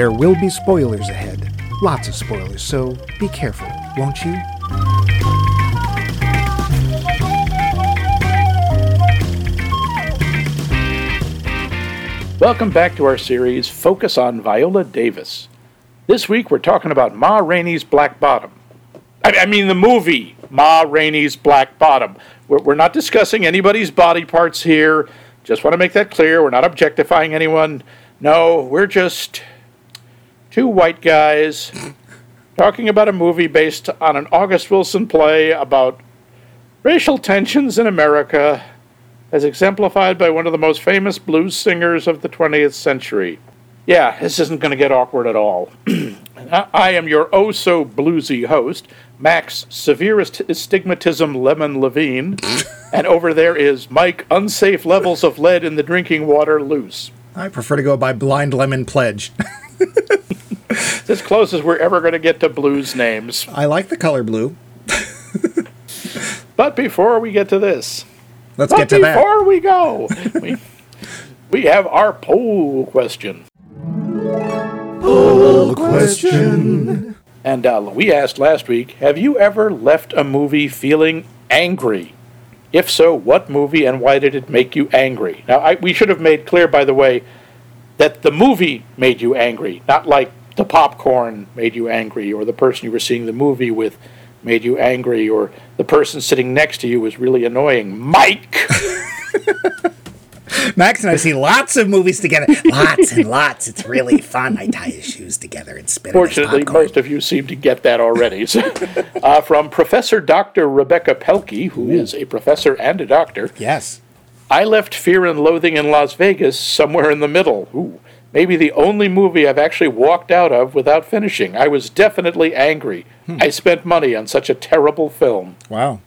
There will be spoilers ahead. Lots of spoilers, so be careful, won't you? Welcome back to our series, Focus on Viola Davis. This week we're talking about Ma Rainey's Black Bottom. I, mean, the movie Ma Rainey's Black Bottom. We're not discussing anybody's body parts here. Just want to make that clear. We're not objectifying anyone. No, we're just two white guys talking about a movie based on an August Wilson play about racial tensions in America as exemplified by one of the most famous blues singers of the 20th century. Yeah, this isn't going to get awkward at all. I am your oh so bluesy host, Max Severe Astigmatism Lemon Levine, and over there is Mike Unsafe Levels of Lead in the Drinking Water Loose. I prefer to go by Blind Lemon Pledge. It's as close as we're ever going to get to blues names. I like the color blue. But before we get to this, Let's get to that. before we go, we, we have our poll question. Poll question. And uh, we asked last week Have you ever left a movie feeling angry? If so, what movie and why did it make you angry? Now, I, we should have made clear, by the way, that the movie made you angry, not like the popcorn made you angry, or the person you were seeing the movie with made you angry, or the person sitting next to you was really annoying. Mike! Max and I see lots of movies together. Lots and lots. It's really fun. I tie his shoes together and spin Fortunately, most of you seem to get that already. So, uh, from Professor Dr. Rebecca Pelkey, who is a professor and a doctor. Yes. I left Fear and Loathing in Las Vegas somewhere in the middle. Ooh, maybe the only movie I've actually walked out of without finishing. I was definitely angry. I spent money on such a terrible film. Wow.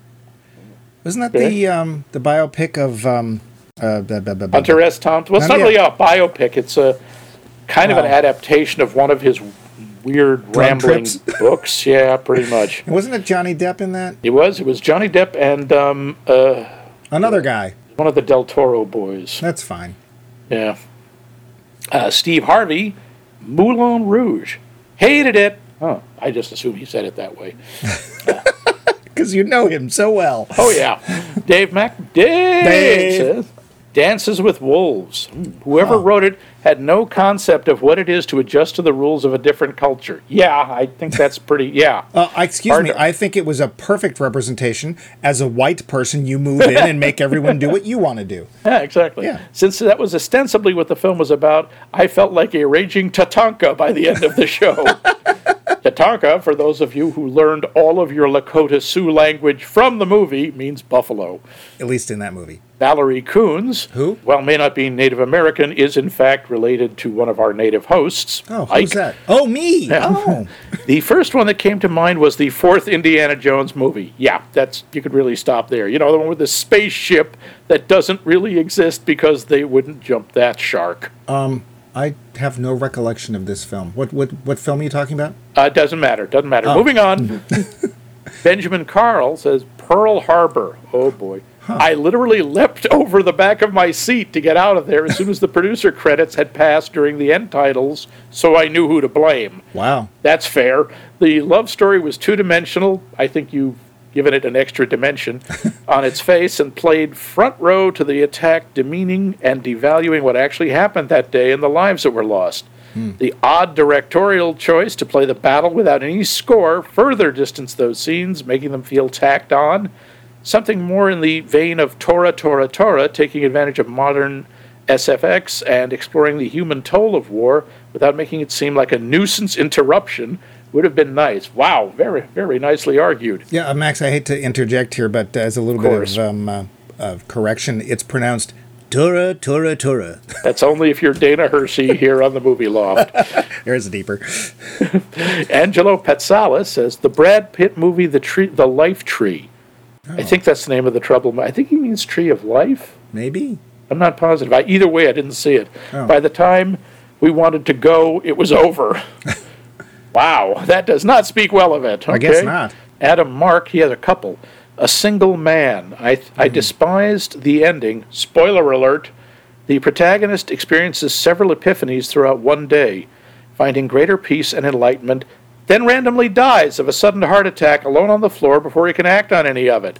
Wasn't that Okay. the um, the biopic of um, uh, blah, blah, blah, blah. Hunter S. Thompson. Well, it's not really a biopic. It's a kind of an adaptation of one of his weird Drug rambling books. Yeah, pretty much. And wasn't it Johnny Depp in that? It was. It was Johnny Depp and um, uh, Another guy. One of the Del Toro boys. That's fine. Yeah. Uh, Steve Harvey, Moulin Rouge. Hated it. Huh. I just assumed he said it that way. Because you know him so well. Oh, yeah. Dave Mac. Dave, Dave. says, Dances with Wolves. Hmm. Whoever wrote it had no concept of what it is to adjust to the rules of a different culture. Yeah, I think that's pretty. Yeah. Uh, excuse Hard me. to- I think it was a perfect representation. As a white person, you move in and make everyone do what you want to do. Yeah, exactly. Yeah. Since that was ostensibly what the film was about, I felt like a raging Tatanka by the end of the show. Tatanka, for those of you who learned all of your Lakota Sioux language from the movie, means buffalo. At least in that movie. Valerie Coons, Who? while may not be Native American, is in fact related to one of our native hosts. Oh, Ike. who's that? Oh, me. Oh. The first one that came to mind was the fourth Indiana Jones movie. Yeah, that's you could really stop there. You know, the one with the spaceship that doesn't really exist because they wouldn't jump that shark. Um, I have no recollection of this film. What what what film are you talking about? Uh, doesn't matter. Doesn't matter. Moving on. Benjamin Carl says Pearl Harbor. Oh boy. I literally leapt over the back of my seat to get out of there as soon as the producer credits had passed during the end titles, so I knew who to blame. Wow. That's fair. The love story was two dimensional. I think you've given it an extra dimension on its face and played front row to the attack, demeaning and devaluing what actually happened that day and the lives that were lost. Hmm. The odd directorial choice to play the battle without any score further distanced those scenes, making them feel tacked on. Something more in the vein of Tora Tora Tora, taking advantage of modern SFX and exploring the human toll of war without making it seem like a nuisance interruption would have been nice. Wow, very, very nicely argued. Yeah, uh, Max. I hate to interject here, but as a little course. bit of um, uh, of correction, it's pronounced Tura Tura Tura. That's only if you're Dana Hersey here on the Movie Loft. There's a deeper. Angelo Petsalis says the Brad Pitt movie, The Tree, The Life Tree. I think that's the name of the trouble. I think he means Tree of Life. Maybe. I'm not positive. I, either way, I didn't see it. Oh. By the time we wanted to go, it was over. wow, that does not speak well of it. I guess not. Adam Mark, he had a couple. A single man. I, I Hmm. despised the ending. Spoiler alert. The protagonist experiences several epiphanies throughout one day. finding greater peace and enlightenment, then randomly dies of a sudden heart attack alone on the floor before he can act on any of it.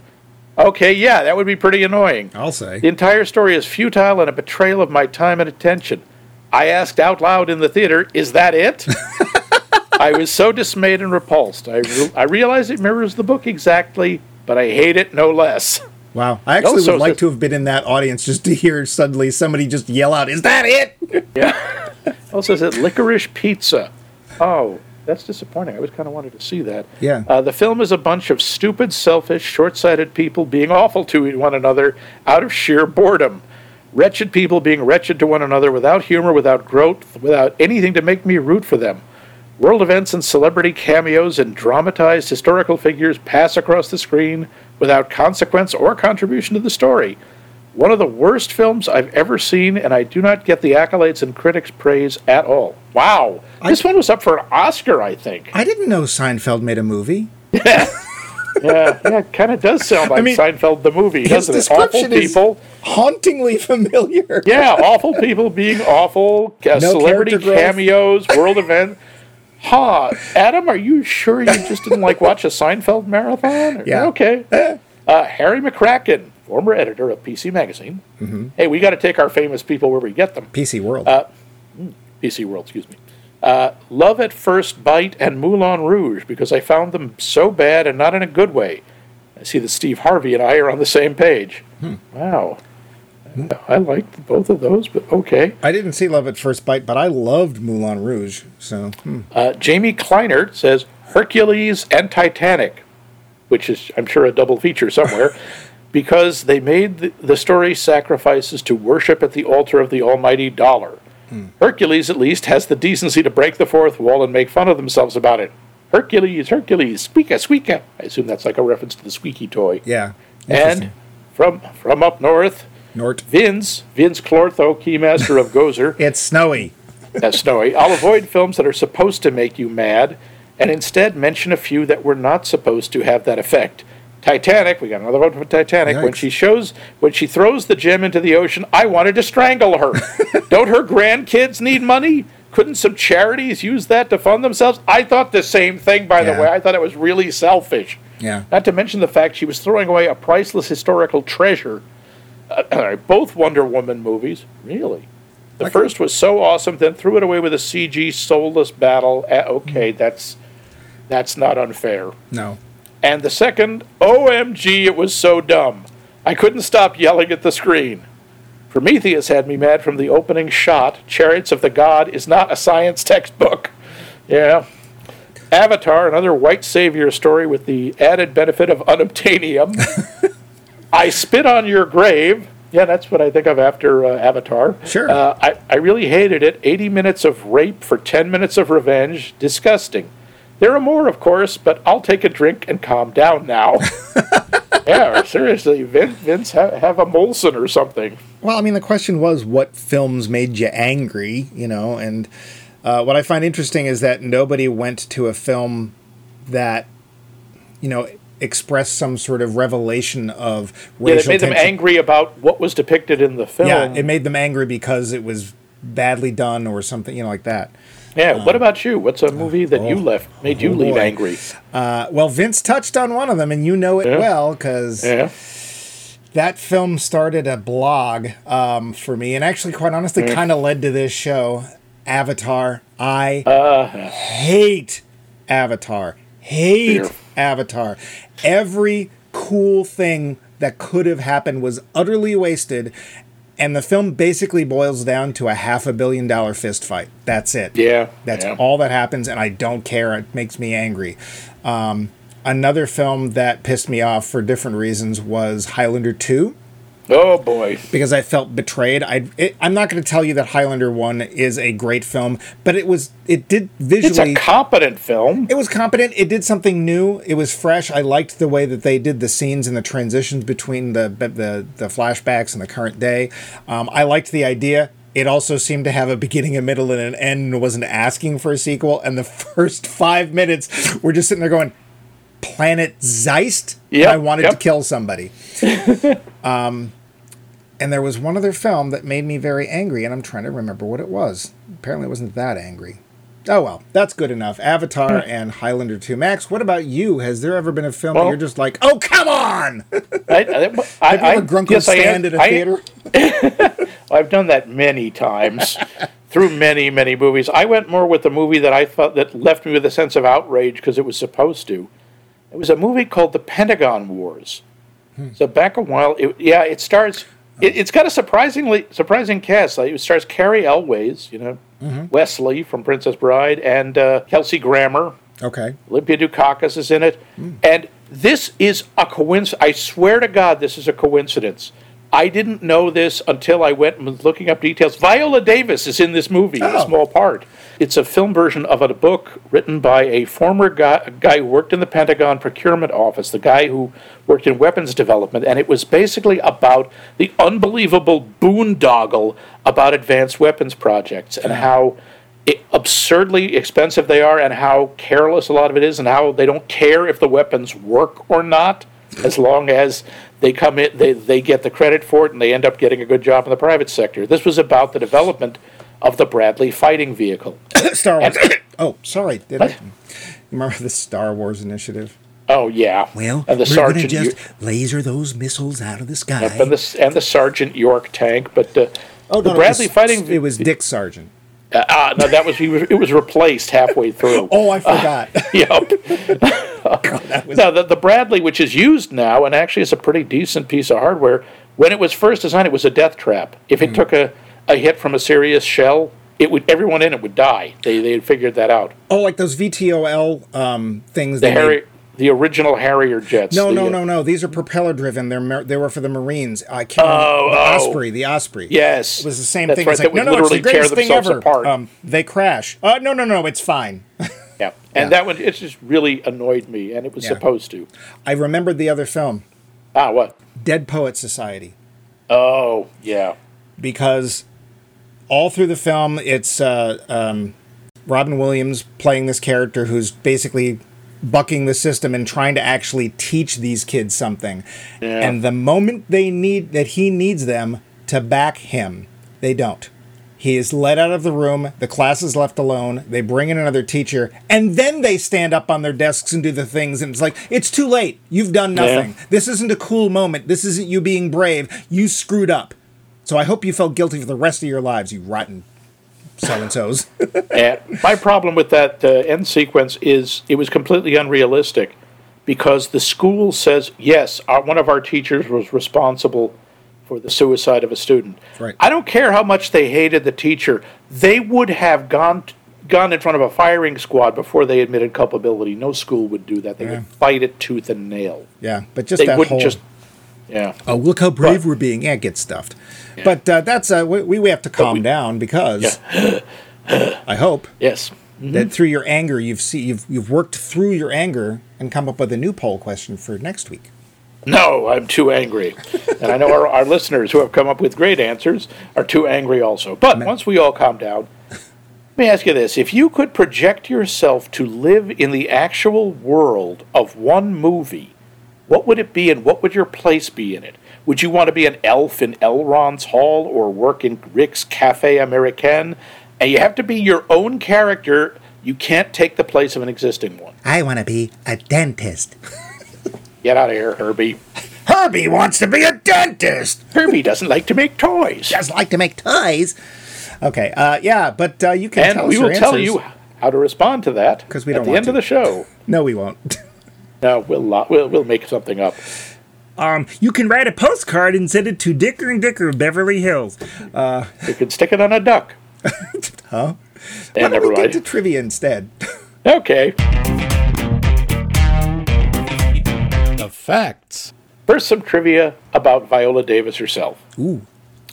Okay, yeah, that would be pretty annoying. I'll say. The entire story is futile and a betrayal of my time and attention. I asked out loud in the theater, Is that it? I was so dismayed and repulsed. I, re- I realize it mirrors the book exactly, but I hate it no less. Wow. I actually so would like to have been in that audience just to hear suddenly somebody just yell out, Is that it? Yeah. also says it licorice pizza. Oh, that's disappointing. I always kind of wanted to see that. Yeah. Uh, the film is a bunch of stupid, selfish, short sighted people being awful to one another out of sheer boredom. Wretched people being wretched to one another without humor, without growth, without anything to make me root for them. World events and celebrity cameos and dramatized historical figures pass across the screen without consequence or contribution to the story. One of the worst films I've ever seen, and I do not get the accolades and critics' praise at all. Wow. this one was up for an Oscar, I think. I didn't know Seinfeld made a movie. yeah, yeah, it kind of does sound like mean, Seinfeld the movie, His doesn't it? Awful people. hauntingly familiar. Yeah, awful people being awful, uh, No celebrity cameos, world event. Huh, Adam, are you sure you just didn't like watch a Seinfeld marathon? Or- Yeah. Okay. Uh, Harry McCracken, former editor of PC Magazine. Mm-hmm. Hey, we got to take our famous people where we get them. PC World. PC World, excuse me. Uh, Love at First Bite and Moulin Rouge because I found them so bad and not in a good way. I see that Steve Harvey and I are on the same page. Wow. I liked both of those, but okay. I didn't see Love at First Bite, but I loved Moulin Rouge. So, hmm. Uh, Jamie Kleinert says Hercules and Titanic, which is, I'm sure, a double feature somewhere, because they made the, the story sacrifices to worship at the altar of the almighty dollar. Hercules, at least, has the decency to break the fourth wall and make fun of themselves about it. Hercules, Hercules, squeaka, squeaka. I assume that's like a reference to the squeaky toy. yeah. And from from up north, Nort. Vince, Vince Clortho, keymaster of Gozer, It's snowy. that's snowy. I'll avoid films that are supposed to make you mad and instead mention a few that were not supposed to have that effect. Titanic, we got another one from Titanic. When she shows, when she throws the gem into the ocean, I wanted to strangle her. Don't her grandkids need money? Couldn't some charities use that to fund themselves? I thought the same thing, by the way. I thought it was really selfish. Yeah. Not to mention the fact she was throwing away a priceless historical treasure. Uh, both Wonder Woman movies, really. The Like- first was so awesome, then threw it away with a CG soulless battle. Uh, okay, that's that's not unfair. No. And the second, OMG, it was so dumb. I couldn't stop yelling at the screen. Prometheus had me mad from the opening shot. Chariots of the God is not a science textbook. Yeah. Avatar, another white savior story with the added benefit of unobtainium. I spit on your grave. Yeah, that's what I think of after uh, Avatar. Sure. Uh, I, I really hated it. 80 minutes of rape for 10 minutes of revenge. Disgusting. There are more, of course, but I'll take a drink and calm down now. yeah, seriously, Vince, Vince have, have a Molson or something. Well, I mean, the question was what films made you angry, you know, and uh, what I find interesting is that nobody went to a film that, you know, expressed some sort of revelation of Yeah, racial it made them angry about what was depicted in the film. Yeah, it made them angry because it was badly done or something, you know, like that. Yeah, what about you? What's a movie that you left made you oh leave angry? Uh, well, Vince touched on one of them, and you know it Yeah. well because Yeah. that film started a blog um, for me, and actually, quite honestly, kind of led to this show, Avatar. I Uh, hate Avatar. Hate Dear. Avatar. Every cool thing that could have happened was utterly wasted. And the film basically boils down to a half a billion dollar fist fight. That's it. Yeah, That's yeah. all that happens, and I don't care. It makes me angry. Um, another film that pissed me off for different reasons was Highlander 2 oh boy. because I felt betrayed. I it, I'm not going to tell you that Highlander 1 is a great film, but it was it did visually. It's a competent film. it was competent. It did something new. It was fresh. I liked the way that they did the scenes and the transitions between the the the flashbacks and the current day. Um, I liked the idea. It also seemed to have a beginning, a middle, and an end, and wasn't asking for a sequel. And the first five minutes, we're just sitting there going, "Planet Zeist." Yep, I wanted to kill somebody. um, and there was one other film that made me very angry, and I'm trying to remember what it was. Apparently, it wasn't that angry. Oh well, that's good enough. Avatar Hmm. and Highlander 2. Max, what about you? Has there ever been a film that Well- you're just like, oh come on? I, I, Have you ever grunkle yes, stand at a theater? I've done that many times through many, many movies. I went more with the movie that I thought that left me with a sense of outrage because it was supposed to. It was a movie called The Pentagon Wars. So back a while, it, yeah, it stars. It, it's got a surprisingly surprising cast. Like, it stars Cary Elwes, you know, Wesley from Princess Bride, and uh, Kelsey Grammer. Okay. Olympia Dukakis is in it. And this is a coincidence. I swear to God, this is a coincidence. I didn't know this until I went and was looking up details. Viola Davis is in this movie in a Oh. small part. It's a film version of a book written by a former guy, a guy who worked in the Pentagon Procurement Office, the guy who worked in weapons development, and it was basically about the unbelievable boondoggle about advanced weapons projects and how absurdly expensive they are and how careless a lot of it is and how they don't care if the weapons work or not as long as they come in they, they get the credit for it and they end up getting a good job in the private sector this was about the development of the bradley fighting vehicle Star Wars. And- oh, sorry. Did I? Remember the Star Wars initiative? oh yeah Well, and the we're gonna just Yo- laser those missiles out of the sky. and the, and the sergeant york tank but uh, Oh, the no, bradley it was, fighting It was Dick Sargent. Uh, uh, no that was, he was it was replaced halfway through Oh, I forgot. Yep. no, the, the Bradley, which is used now and actually is a pretty decent piece of hardware, when it was first designed, it was a death trap. If it took a, a hit from a serious shell, it would everyone in it would die. They they had figured that out. oh, like those VTOL um, things. The they made- Harry, the original Harrier jets. No, the, no, uh, no, no. These are propeller driven. They're they were for the Marines. I can't. Oh, the oh. Osprey. The Osprey. Yes, It was the same That's thing. Right, It's like, no, no, it's the literally tear greatest thing themselves ever. apart. Um, they crash. Uh, no, no, no. It's fine. yeah, and yeah. that one it just really annoyed me, and it was Yeah. supposed to. I remembered the other film, Ah, what? Dead Poet Society, Oh, yeah. because all through the film, it's uh, um, Robin Williams playing this character who's basically bucking the system and trying to actually teach these kids something. Yeah. And the moment they need that he needs them to back him, they don't. He is let out of the room, the class is left alone, they bring in another teacher, and then they stand up on their desks and do the things, and it's like, it's too late. You've done nothing. This isn't a cool moment. This isn't you being brave. You screwed up. So I hope you felt guilty for the rest of your lives, you rotten so and so's. My problem with that uh, end sequence is it was completely unrealistic because the school says, yes, our, one of our teachers was responsible for the suicide of a student. Right. I don't care how much they hated the teacher, they would have gone. Gone in front of a firing squad before they admitted culpability. No school would do that. They Yeah. would fight it tooth and nail. yeah, but just They that wouldn't whole. just, yeah. Oh, look how brave But- we're being. Yeah, get stuffed. But uh, that's uh, we, we have to calm we- down because I hope Yes. that through your anger you've see you've you've worked through your anger and come up with a new poll question for next week. No, I'm too angry. and I know our, our listeners who have come up with great answers are too angry also. But once we all calm down, let me ask you this. If you could project yourself to live in the actual world of one movie, what would it be and what would your place be in it? Would you want to be an elf in Elrond's Hall or work in Rick's Cafe Americain? And you have to be your own character. You can't take the place of an existing one. I want to be a dentist. Get out of here, Herbie. Herbie wants to be a dentist. Herbie doesn't like to make toys. Just like to make toys. Okay, uh, yeah, but uh, you can tell and we will tell answers. you how to respond to that. Because we don't at the end to. of the show. No, we won't. No, we'll not, we'll we'll make something up. um, you can write a postcard and send it to Dicker and Dicker, Beverly Hills. You can stick it on a duck. Huh? And Why don't we get to trivia instead? Okay. The facts. First, some trivia about Viola Davis herself. Ooh.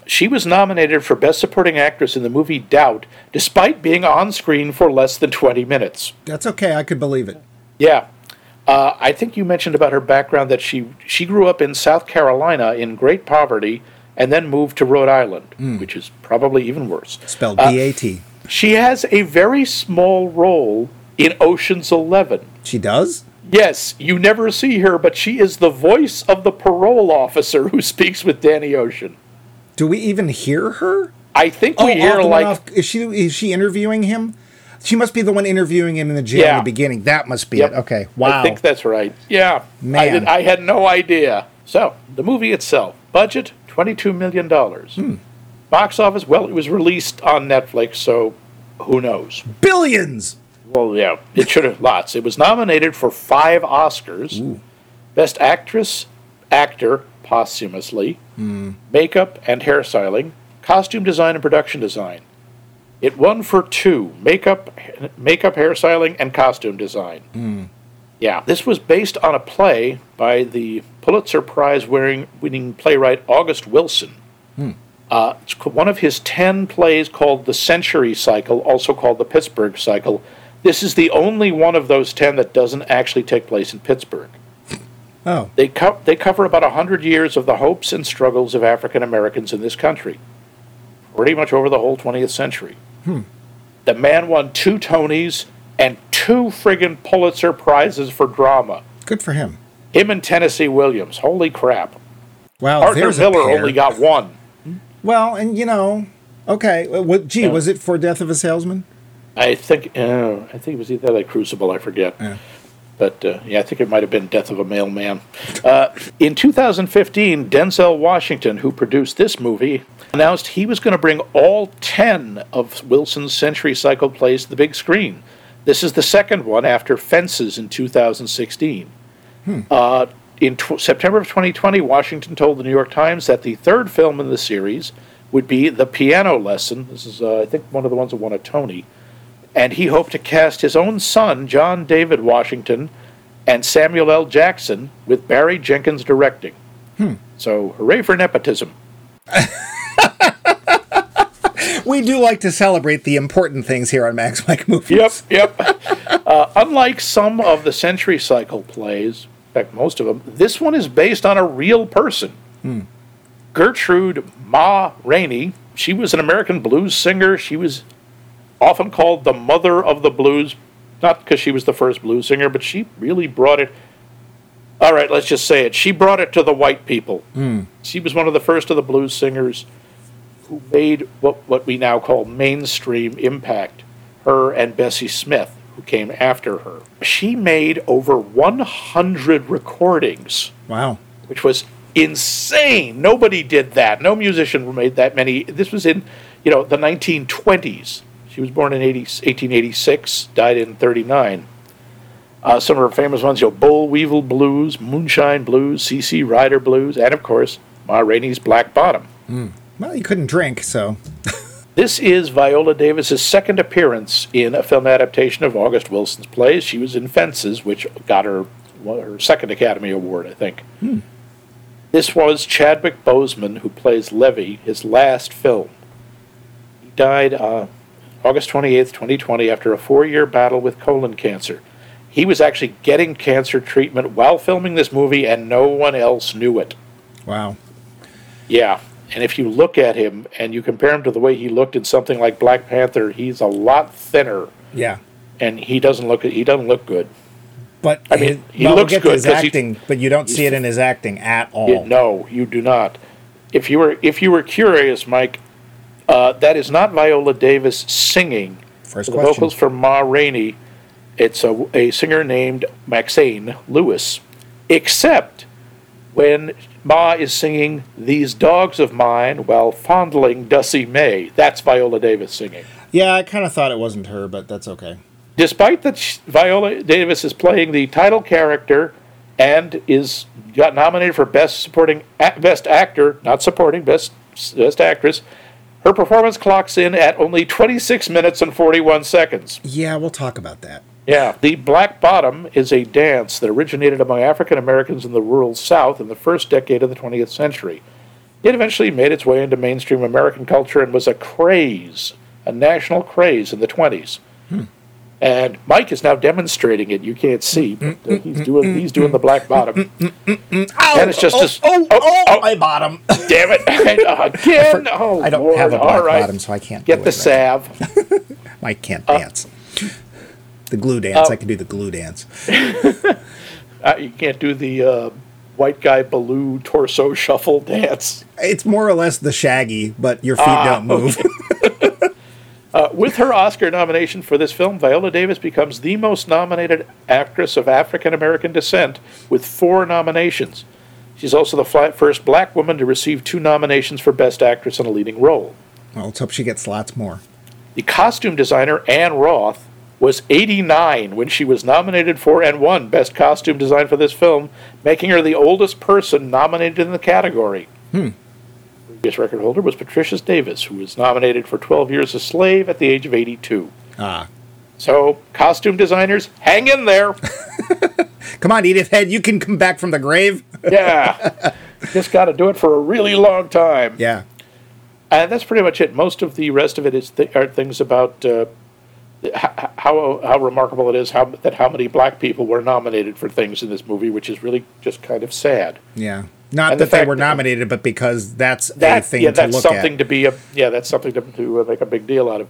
She was nominated for Best Supporting Actress in the movie Doubt, despite being on screen for less than 20 minutes. That's okay. I could believe it. Yeah. Uh, I think you mentioned about her background that she, she grew up in South Carolina in great poverty and then moved to Rhode Island, which is probably even worse. Spelled Uh, D A T. She has a very small role in Ocean's Eleven. She does? Yes, you never see her, but she is the voice of the parole officer who speaks with Danny Ocean. Do we even hear her? I think we hear off the one like off- is she is she interviewing him? She must be the one interviewing him in the jail Yeah. in the beginning. That must be Yep. it. Okay. Wow. I think that's right. Yeah. I, Man. did, I had no idea. So, the movie itself, budget $22 million. Hmm. Box office, well, it was released on Netflix, so who knows? Billions. Well, yeah, it should have lots. It was nominated for five Oscars Best Actress, Actor, posthumously, Makeup and Hairstyling, Costume Design and Production Design. It won for two makeup, makeup, hairstyling, and costume design. Yeah, this was based on a play by the Pulitzer Prize winning, playwright August Wilson. Uh, it's one of his 10 plays called The Century Cycle, also called The Pittsburgh Cycle. This is the only one of those 10 that doesn't actually take place in Pittsburgh. Oh. They, co- they cover about 100 years of the hopes and struggles of African Americans in this country, pretty much over the whole 20th century. The man won two Tonys and two friggin' Pulitzer Prizes for drama. Good for him. Him and Tennessee Williams. Holy crap. Wow. Arthur there's a Miller only got one. Well, and you know, okay. What? Gee, Yeah. was it for Death of a Salesman? I think uh, I think it was either like Crucible, I forget. Yeah. But uh, yeah, I think it might have been Death of a Mailman. Uh, in 2015, Denzel Washington, who produced this movie, announced he was going to bring all 10 of Wilson's Century Cycle plays to the big screen. This is the second one after Fences in 2016. Uh, in September of 2020, Washington told the New York Times that the third film in the series would be The Piano Lesson. This is, uh, I think, one of the ones that won a Tony. And he hoped to cast his own son, John David Washington, and Samuel L. Jackson, with Barry Jenkins directing. So, hooray for nepotism. We do like to celebrate the important things here on Max Mike Movies. Yep, yep. uh, unlike some of the Century Cycle plays, in fact, most of them, this one is based on a real person. Gertrude Ma Rainey. She was an American blues singer. She was often called the mother of the blues, not because she was the first blues singer, but she really brought it. All right, let's just say it. She brought it to the white people. She was one of the first of the blues singers who made what, what we now call mainstream impact, her and Bessie Smith, who came after her. She made over 100 recordings, Wow. which was insane. Nobody did that. No musician made that many. This was in, you know, the 1920s. She was born in 80, 1886, died in 39. Uh, some of her famous ones, you know, Bull Weevil Blues, Moonshine Blues, C.C. Rider Blues, and of course, Ma Rainey's Black Bottom. Well, you couldn't drink, so This is Viola Davis's second appearance in a film adaptation of August Wilson's plays. She was in Fences, which got her her second Academy Award, I think. This was Chadwick Boseman, who plays Levee, his last film. He died uh, August 28th, 2020, after a four year battle with colon cancer. He was actually getting cancer treatment while filming this movie, and no one else knew it. wow. Yeah. And if you look at him and you compare him to the way he looked in something like Black Panther, he's a lot thinner Yeah. and he doesn't look he doesn't look good. But I mean, his- he well, we'll looks to good his 'cause he- but you don't see it in his acting at all. You- no, you do not. If you were if you were curious, Mike, uh, that is not Viola Davis singing. First the question. vocals from Ma Rainey. It's a, a singer named Maxayn Lewis. Except when Ma is singing "These Dogs of Mine" while fondling Dussie Mae. That's Viola Davis singing. Yeah, I kind of thought it wasn't her, but that's okay. Despite that, sh- Viola Davis is playing the title character and is got nominated for best supporting best actor, not supporting best best actress. Her performance clocks in at only 26 minutes and 41 seconds. Yeah, we'll talk about that. Yeah, the Black Bottom is a dance that originated among African Americans in the rural South in the first decade of the 20th century. It eventually made its way into mainstream American culture and was a craze, a national craze in the 20s. Hmm. And Mike is now demonstrating it. You can't see, mm, but uh, mm, mm, he's doing he's doing the Black Bottom. and oh, it's just oh, as oh, oh, oh, oh, my bottom. damn it again. Oh, I don't Lord. have a black right. bottom, so I can't Get the it right. salve. Mike can't uh, dance. The glue dance. Oh. I can do the glue dance. Uh, you can't do the uh, white guy Baloo torso shuffle dance. It's more or less the shaggy, but your feet Ah, don't move. Uh, with her Oscar nomination for this film, Viola Davis becomes the most nominated actress of African American descent with four nominations. She's also the first black woman to receive two nominations for Best Actress in a Leading Role. Well, let's hope she gets lots more. The costume designer Anne Roth was 89 when she was nominated for and won Best Costume Design for this film, making her the oldest person nominated in the category. Hmm. Previous record holder was Patricia Davis, who was nominated for 12 Years a Slave at the age of 82. Ah. So, costume designers, hang in there. Come on, Edith Head, you can come back from the grave. Yeah. Just got to do it for a really long time. Yeah. And that's pretty much it. Most of the rest of it is th- are things about uh, how how remarkable it is how that how many black people were nominated for things in this movie, which is really just kind of sad. Yeah. Not And the that they fact were that- nominated, but because that's a That thing yeah, to that's something at. to be a yeah, that's something to, to uh, make a big deal out of.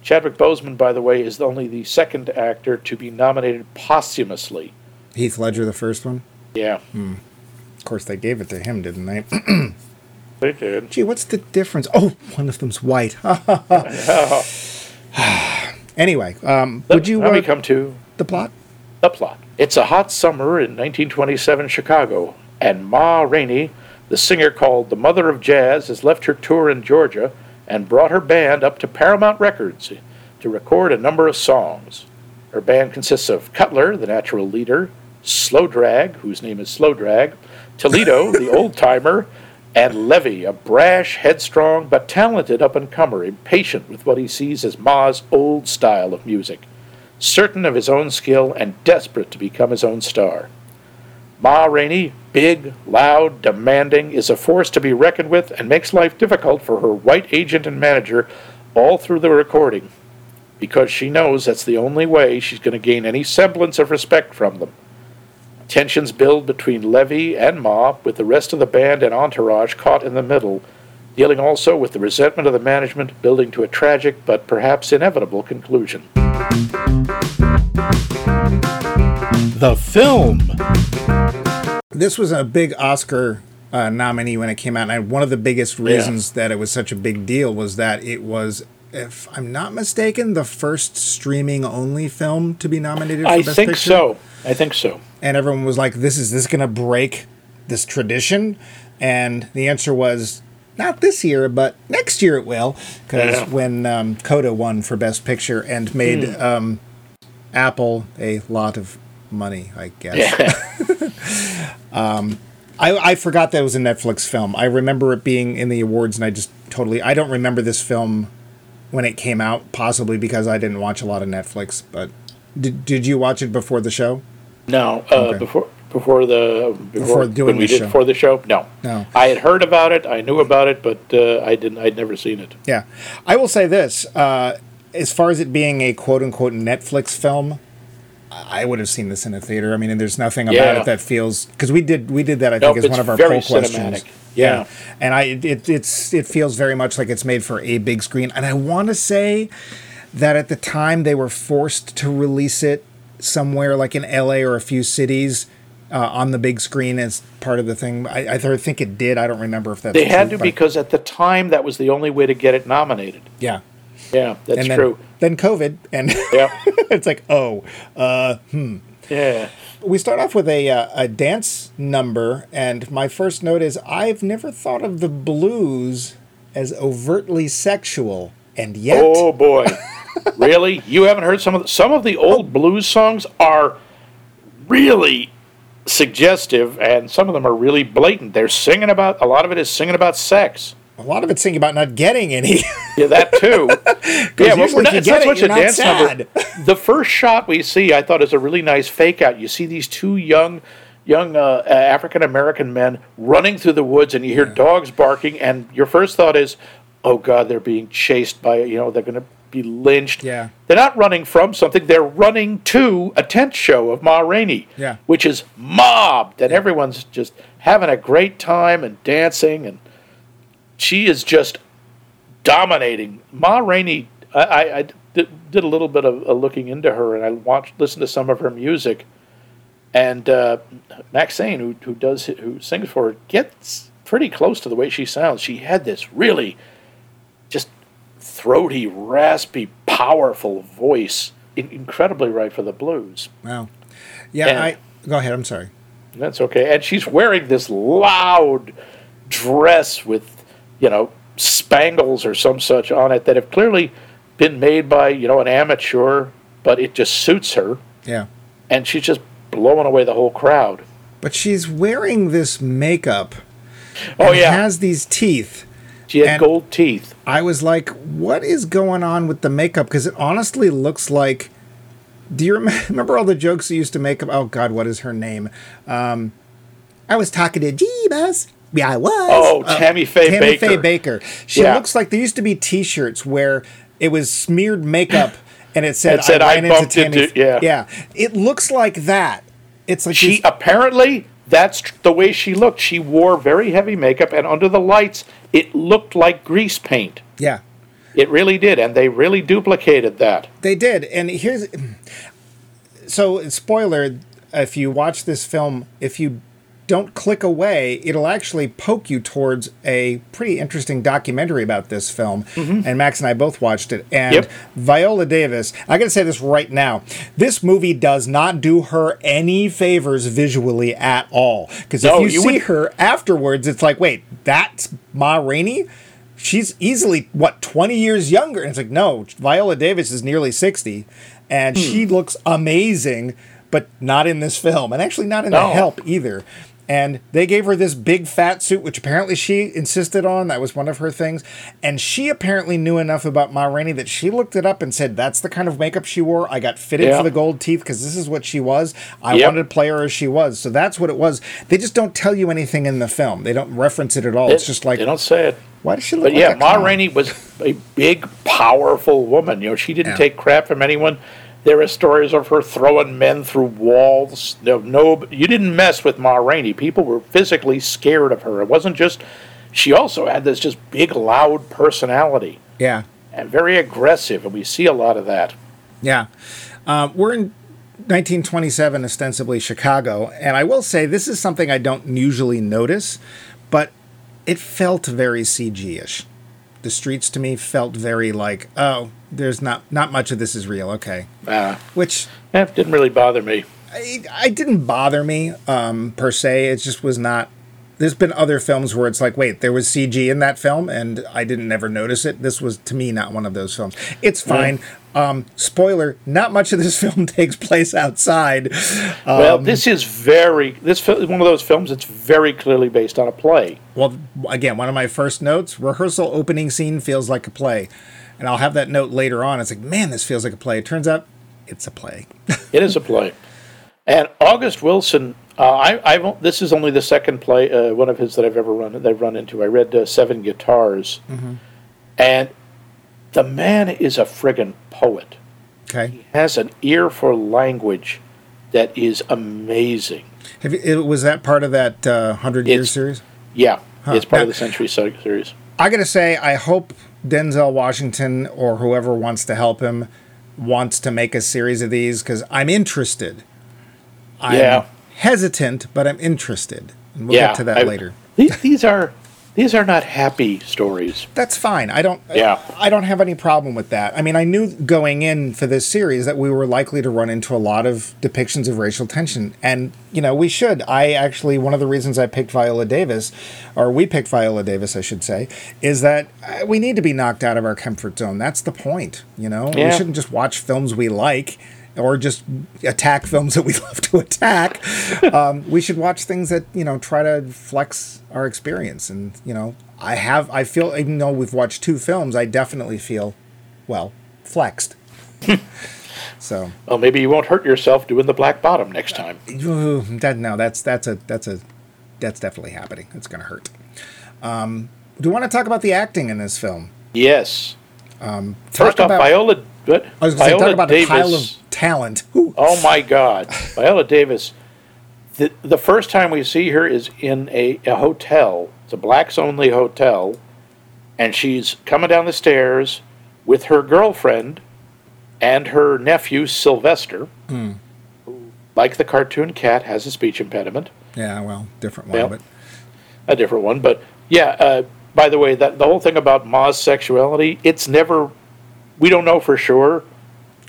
Chadwick Boseman, by the way, is only the second actor to be nominated posthumously. Heath Ledger, the first one. Yeah, Of course, they gave it to him, didn't they? they did. Gee, what's the difference? Oh, one of them's white. anyway, um, would you Let me uh, come to the plot? The plot. It's a hot summer in 1927 Chicago, and Ma Rainey, the singer called the Mother of Jazz, has left her tour in Georgia and brought her band up to Paramount Records to record a number of songs. Her band consists of Cutler, the natural leader, Slow Drag, whose name is Slow Drag, Toledo, the old timer, and Levee, a brash, headstrong, but talented up and comer, impatient with what he sees as Ma's old style of music certain of his own skill and desperate to become his own star. Ma Rainey, big, loud, demanding, is a force to be reckoned with and makes life difficult for her white agent and manager all through the recording because she knows that's the only way she's going to gain any semblance of respect from them. Tensions build between Levee and Ma, with the rest of the band and entourage caught in the middle, dealing also with the resentment of the management, building to a tragic but perhaps inevitable conclusion. The film. This was a big Oscar uh, nominee when it came out, and one of the biggest reasons that it was such a big deal was that it was, if I'm not mistaken, the first streaming only film to be nominated. For I Best think Picture. so. I think so. And everyone was like, "This is this going to break this tradition?" And the answer was, "Not this year, but next year it will." Because Yeah. when um, Coda won for Best Picture and made Hmm. um, Apple a lot of money, I guess. I, I forgot that it was a Netflix film. I remember it being in the awards, and I just totally I don't remember this film when it came out. Possibly because I didn't watch a lot of Netflix. But did did you watch it before the show? No, uh, Okay. before before the before, Before doing when we the did show. before the show. No, No. I had heard about it. I knew about it, but uh, I didn't. I'd never seen it. Yeah, I will say this: uh, as far as it being a quote unquote Netflix film, I would have seen this in a theater. I mean, and there's nothing about Yeah. it that feels because we did we did that. I Nope, think as one of our poll questions. cinematic. Yeah. and I it it's it feels very much like it's made for a big screen. And I want to say that at the time they were forced to release it somewhere like in LA or a few cities. Uh, on the big screen as part of the thing, I, I think it did. I don't remember if that's They had true, to because at the time that was the only way to get it nominated. yeah, Yeah, that's and then true. then COVID, and Yeah, it's like oh, uh, hmm. yeah. we start off with a uh, a dance number, and my first note is I've never thought of the blues as overtly sexual, and yet Oh boy, really? You haven't heard some of the, some of the old blues songs are really suggestive, and some of them are really blatant. They're singing about a lot of it is singing about sex. a lot of it's singing about not getting any. Yeah, that too. yeah, usually we're not, it's not it, much you're a not dance number. sad. The first shot we see, I thought, is a really nice fake out. You see these two young, young uh, African American men running through the woods, and you hear dogs barking, and your first thought is, "Oh God, they're being chased by you know they're going to be lynched." Yeah. they're not running from something; they're running to a tent show of Ma Rainey, Yeah. which is mobbed, and everyone's just having a great time and dancing, and she is just dominating. Ma Rainey, I, I, I did, did a little bit of uh, looking into her, and I watched, listened to some of her music. And uh, Maxayn, who who does who sings for her, gets pretty close to the way she sounds. She had this really throaty, raspy, powerful voice, in- incredibly right for the blues. Wow. Yeah, And- I go ahead. I'm sorry. That's okay. And she's wearing this loud dress with, you know, spangles or some such on it that have clearly been made by, you know, an amateur, but it just suits her. Yeah. And she's just blowing away the whole crowd. But she's wearing this makeup. Oh, and yeah. Has these teeth. She had gold teeth. I was like, what is going on with the makeup? Because it honestly looks like. Do you remember all the jokes you used to make? About, oh God, what is her name? Um, I was talking to Jeebus. Yeah, I was. Oh, Tammy Faye Bakker. Tammy Bakker. Faye Bakker. She Yeah. looks like there used to be T-shirts where it was smeared makeup and it said, It said, I "I ran into bumped Tammy." into- yeah. yeah. It looks like that. It's like She apparently that's tr- the way she looked. She wore very heavy makeup, and under the lights, it looked like grease paint. yeah. It really did, and they really duplicated that. They did, and here's so spoiler. If you watch this film, if you don't click away, it'll actually poke you towards a pretty interesting documentary about this film. And Max and I both watched it. And Yep. Viola Davis, I got to say this right now: this movie does not do her any favors visually at all. Because if No, you, you see would- her afterwards, it's like, wait, that's Ma Rainey she's easily what 20 years younger and it's like no viola davis is nearly 60 and Hmm. she looks amazing but not in this film and actually not in No. the help either and they gave her this big fat suit which apparently she insisted on that was one of her things and she apparently knew enough about ma rainey that she looked it up and said that's the kind of makeup she wore i got fitted Yeah. for the gold teeth because this is what she was i Yep. wanted to play her as she was so that's what it was they just don't tell you anything in the film they don't reference it at all it's just like they don't say it. why does she look But like yeah, Ma clown? Rainey was a big, powerful woman. You know, she didn't Yeah. take crap from anyone. There are stories of her throwing men through walls. No, no, you didn't mess with Ma Rainey. People were physically scared of her. It wasn't just. She also had this just big, loud personality Yeah, and very aggressive, and we see a lot of that. yeah. Um, we're in 1927, ostensibly Chicago, and I will say this is something I don't usually notice, but it felt very CG-ish. The streets to me felt very like, oh, there's not not much of this is real. Okay, Uh, which that didn't really bother me. I, it didn't bother me um, per se. It just was not. There's been other films where it's like, wait, there was CG in that film, and I didn't ever notice it. This was to me not one of those films. It's fine. Um, spoiler: not much of this film takes place outside. well, Um, this is very. This is one of those films that's very clearly based on a play. Well, again, one of my first notes: rehearsal opening scene feels like a play, and I'll have that note later on. It's like, man, this feels like a play. It turns out, it's a play. It is a play. And August Wilson, uh, I, I this is only the second play, uh, one of his that I've ever run that I've run into. I read uh, Seven Guitars, and the man is a friggin' poet. okay, he Has an ear for language that is amazing. Have you, it, was that part of that uh, hundred year series? Yeah, it's part Now- of the Century series. I gotta say, I hope Denzel Washington or whoever wants to help him wants to make a series of these because I'm interested. I'm Yeah. hesitant, but I'm interested. And we'll yeah, get to that I- later. These, these are these are not happy stories. That's fine. I don't. Yeah. I don't have any problem with that. I mean, I knew going in for this series that we were likely to run into a lot of depictions of racial tension, and you know we should. I actually one of the reasons I picked Viola Davis, or we picked Viola Davis, I should say, is that uh, we need to be knocked out of our comfort zone. That's the point. You know, we shouldn't just watch films we like. Or just attack films that we love to attack. Um, we should watch things that you know try to flex our experience. And you know, I have, I feel, even though we've watched two films, I definitely feel, well, flexed. so Well, maybe you won't hurt yourself doing the black bottom next time. ooh, that no, that's that's a that's a that's definitely happening. It's gonna hurt. Um, do you want to talk about the acting in this film? Yes. Talk First off, about- Viola. What? I was going to talk about Davis. a pile of talent. Oh my God, Viola Davis. The, the first time we see her is in a, a hotel. It's a blacks only hotel, and she's coming down the stairs with her girlfriend and her nephew Sylvester, who, like the cartoon cat, has a speech impediment. Yeah, well, different one, Yeah. but A different one, but yeah. Uh, by the way, that the whole thing about Ma's sexuality, it's never we don't know for sure.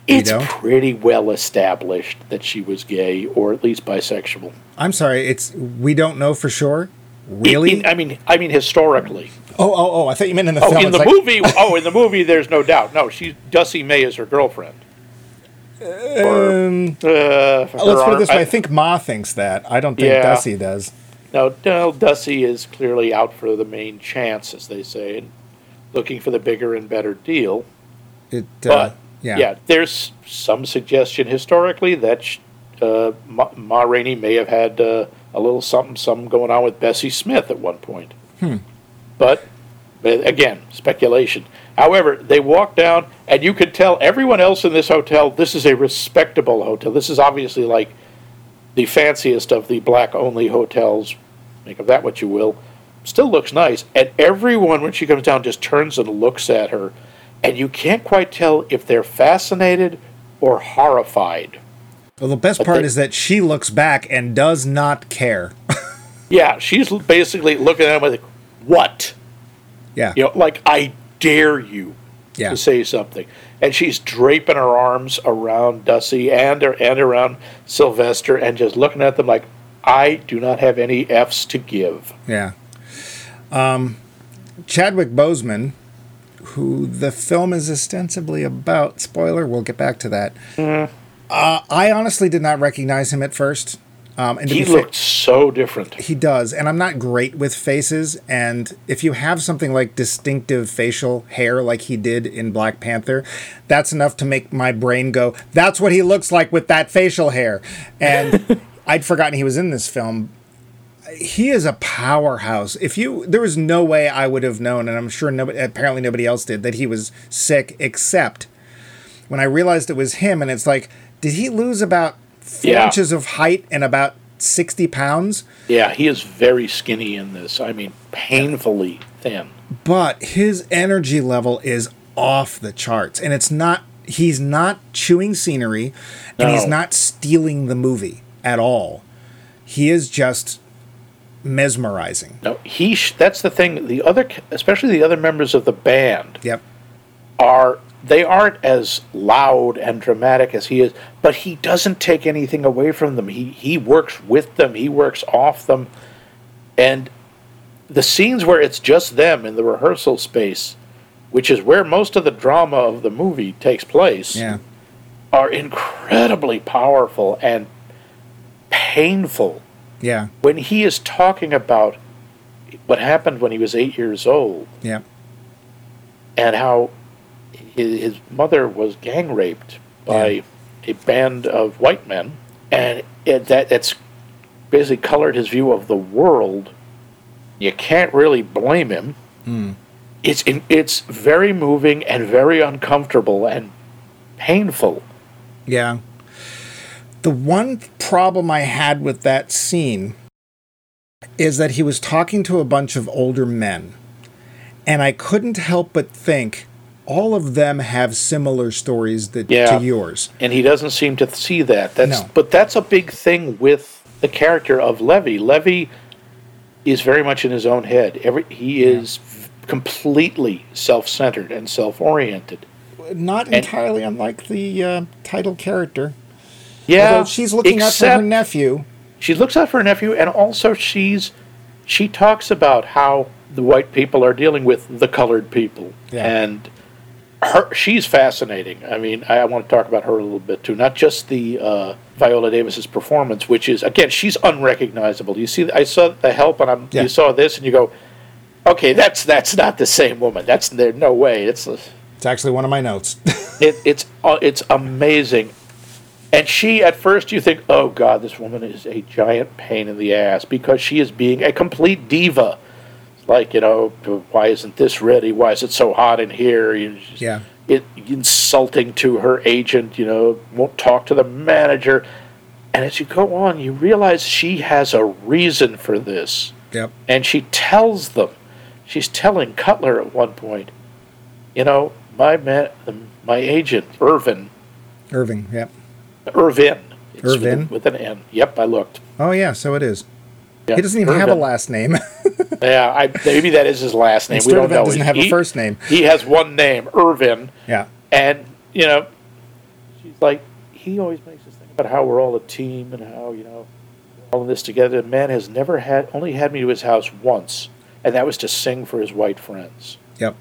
It's don't? pretty well established that she was gay or at least bisexual. I'm sorry, it's we don't know for sure. Really? In- I mean, I mean historically. oh, oh, oh! I thought you meant in the Oh, film. in It's the like- movie. Oh, in the movie, there's no doubt. No, she Dussie Mae is her girlfriend. Or, Um, uh, let's put it this way. I I- think Ma thinks that. I don't think Yeah. Dussie does. No, no, Dussie is clearly out for the main chance, as they say, and looking for the bigger and better deal. It. But uh, yeah. there's some suggestion historically that uh, Ma, Ma Rainey may have had uh, a little something, something going on with Bessie Smith at one point. But but again, speculation. However, they walk down, and you could tell everyone else in this hotel this is a respectable hotel. This is obviously like the fanciest of the black only hotels. Make of that what you will. Still looks nice. And everyone, when she comes down, just turns and looks at her. And you can't quite tell if they're fascinated or horrified. Well, the best But part they- is that she looks back and does not care. Yeah, she's basically looking at him like, what? yeah. You know, like, I dare you Yeah. to say something. And she's draping her arms around Dussie and, and around Sylvester and just looking at them like, I do not have any F's to give. Yeah. Um, Chadwick Boseman, who the film is ostensibly about, spoiler, we'll get back to that. Mm-hmm. Uh, I honestly did not recognize him at first. Um, and He looked so different. he does, and I'm not great with faces. And if you have something like distinctive facial hair, like he did in Black Panther, that's enough to make my brain go, "That's what he looks like with that facial hair." And I'd forgotten he was in this film. He is a powerhouse. If you, there was no way I would have known, and I'm sure nobody, apparently nobody else did, that he was sick, except when I realized it was him. And it's like, did he lose about four Yeah. inches of height and about sixty pounds? Yeah, he is very skinny in this. I mean, painfully thin. but his energy level is off the charts and it's not he's not chewing scenery and he's not stealing the movie at all he is just mesmerizing No, he. Sh- that's the thing. The other, especially the other members of the band, yep are they aren't as loud and dramatic as he is, but he doesn't take anything away from them. He he works with them. He works off them, and the scenes where it's just them in the rehearsal space, which is where most of the drama of the movie takes place, yeah are incredibly powerful and painful. Yeah When he is talking about what happened when he was eight years old yeah and how his, his mother was gang raped by Yeah. a band of white men, and it, that that's basically colored his view of the world. You can't really blame him. Hmm. It's in, it's very moving and very uncomfortable and painful. yeah the one problem i had with that scene is that he was talking to a bunch of older men and i couldn't help but think all of them have similar stories that Yeah. to yours and he doesn't seem to see that. That's No. but that's a big thing with the character of Levee. Levee is very much in his own head. Every he is v- completely self-centered and self-oriented. not entirely unlike the uh, title character. Yeah, Although she's looking out for her nephew. She looks out for her nephew, and also she's she talks about how the white people are dealing with the colored people, Yeah. and her she's fascinating. I mean, I, I want to talk about her a little bit too, not just the uh, Viola Davis's performance, which is again she's unrecognizable. You see, I saw the help, and I'm, Yeah. you saw this, and you go, okay, that's that's not the same woman. That's there no way. It's It's actually one of my notes. it, it's uh, it's amazing. And she, at first, you think, "Oh God, this woman is a giant pain in the ass," because she is being a complete diva. Like you know, why isn't this ready? Why is it so hot in here? Just- Yeah. It insulting to her agent. You know, won't talk to the manager. And as you go on, you realize she has a reason for this yep. and she tells them she's telling cutler at one point you know my man my agent irvin Irving. Yep. Irvin it's with Irvin? an- with an n yep i looked Oh yeah, so it is. Yeah, He doesn't even have a last name. yeah I, maybe that is his last name And we don't know doesn't He- have a first name. he has one name irvin yeah. And, you know, she's like, he always makes this thing about how we're all a team and how, you know, all in this together. The man has never had, only had me to his house once, and that was to sing for his white friends. Yep.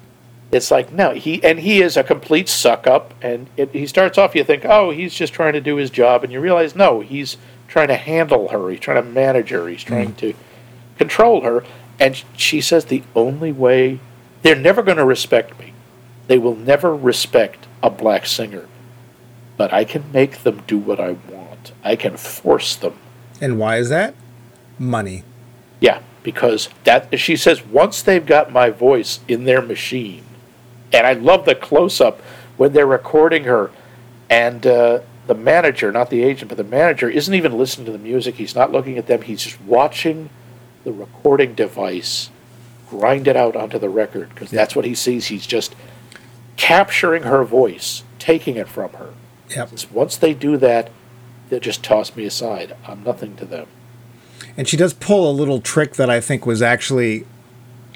It's like, no, he, and he is a complete suck up. And it, he starts off, you think, oh, he's just trying to do his job. And you realize, no, he's trying to handle her. He's trying to manage her. He's trying mm. to control her. And she says, the only way, they're never going to respect me. They will never respect a black singer. But I can make them do what I want. I can force them. And why is that? Money. Yeah, because that she says once they've got my voice in their machine, and I love the close up when they're recording her, and uh, the manager, not the agent, but the manager isn't even listening to the music. He's not looking at them. He's just watching the recording device grind it out onto the record because that's what he sees. He's just capturing her voice, taking it from her. Yep. Once they do that, they just toss me aside. I'm nothing to them. And she does pull a little trick that I think was actually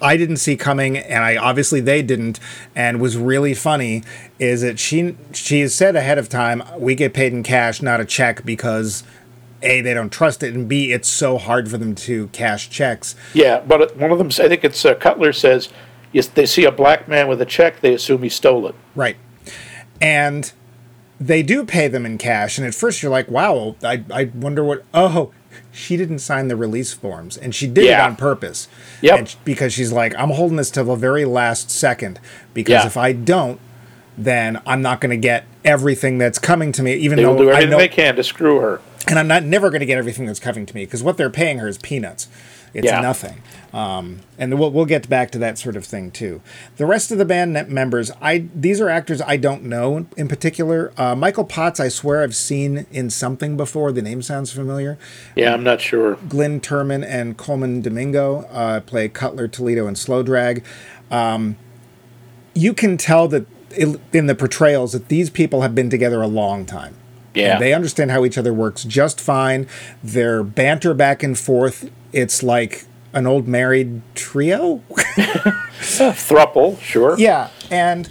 I didn't see coming, and I obviously they didn't, and was really funny. Is that she she has said ahead of time we get paid in cash, not a check, because a they don't trust it, and b it's so hard for them to cash checks. Yeah, but one of them, I think it's uh, Cutler says, yes, they see a black man with a check, they assume he stole it. Right. And they do pay them in cash. And at first you're like, wow, I, I wonder what. Oh, she didn't sign the release forms. And she did Yeah. it on purpose. Sh- because she's like, I'm holding this till the very last second. Because Yeah. if I don't, then I'm not going to get everything that's coming to me, even They though will do I everything know. they can to screw her. and I'm not never going to get everything that's coming to me because what they're paying her is peanuts. It's Yeah. nothing. Um, and we'll, we'll get back to that sort of thing too. The rest of the band members, I these are actors I don't know in particular. Uh, Michael Potts, I swear I've seen in something before. The name sounds familiar. Yeah, I'm not sure. Glenn Turman and Colman Domingo uh, play Cutler, Toledo, and Slow Drag. Um, you can tell that it, in the portrayals that these people have been together a long time. Yeah. And they understand how each other works just fine. Their banter back and forth, it's like an old married trio. Thruple, sure. yeah. And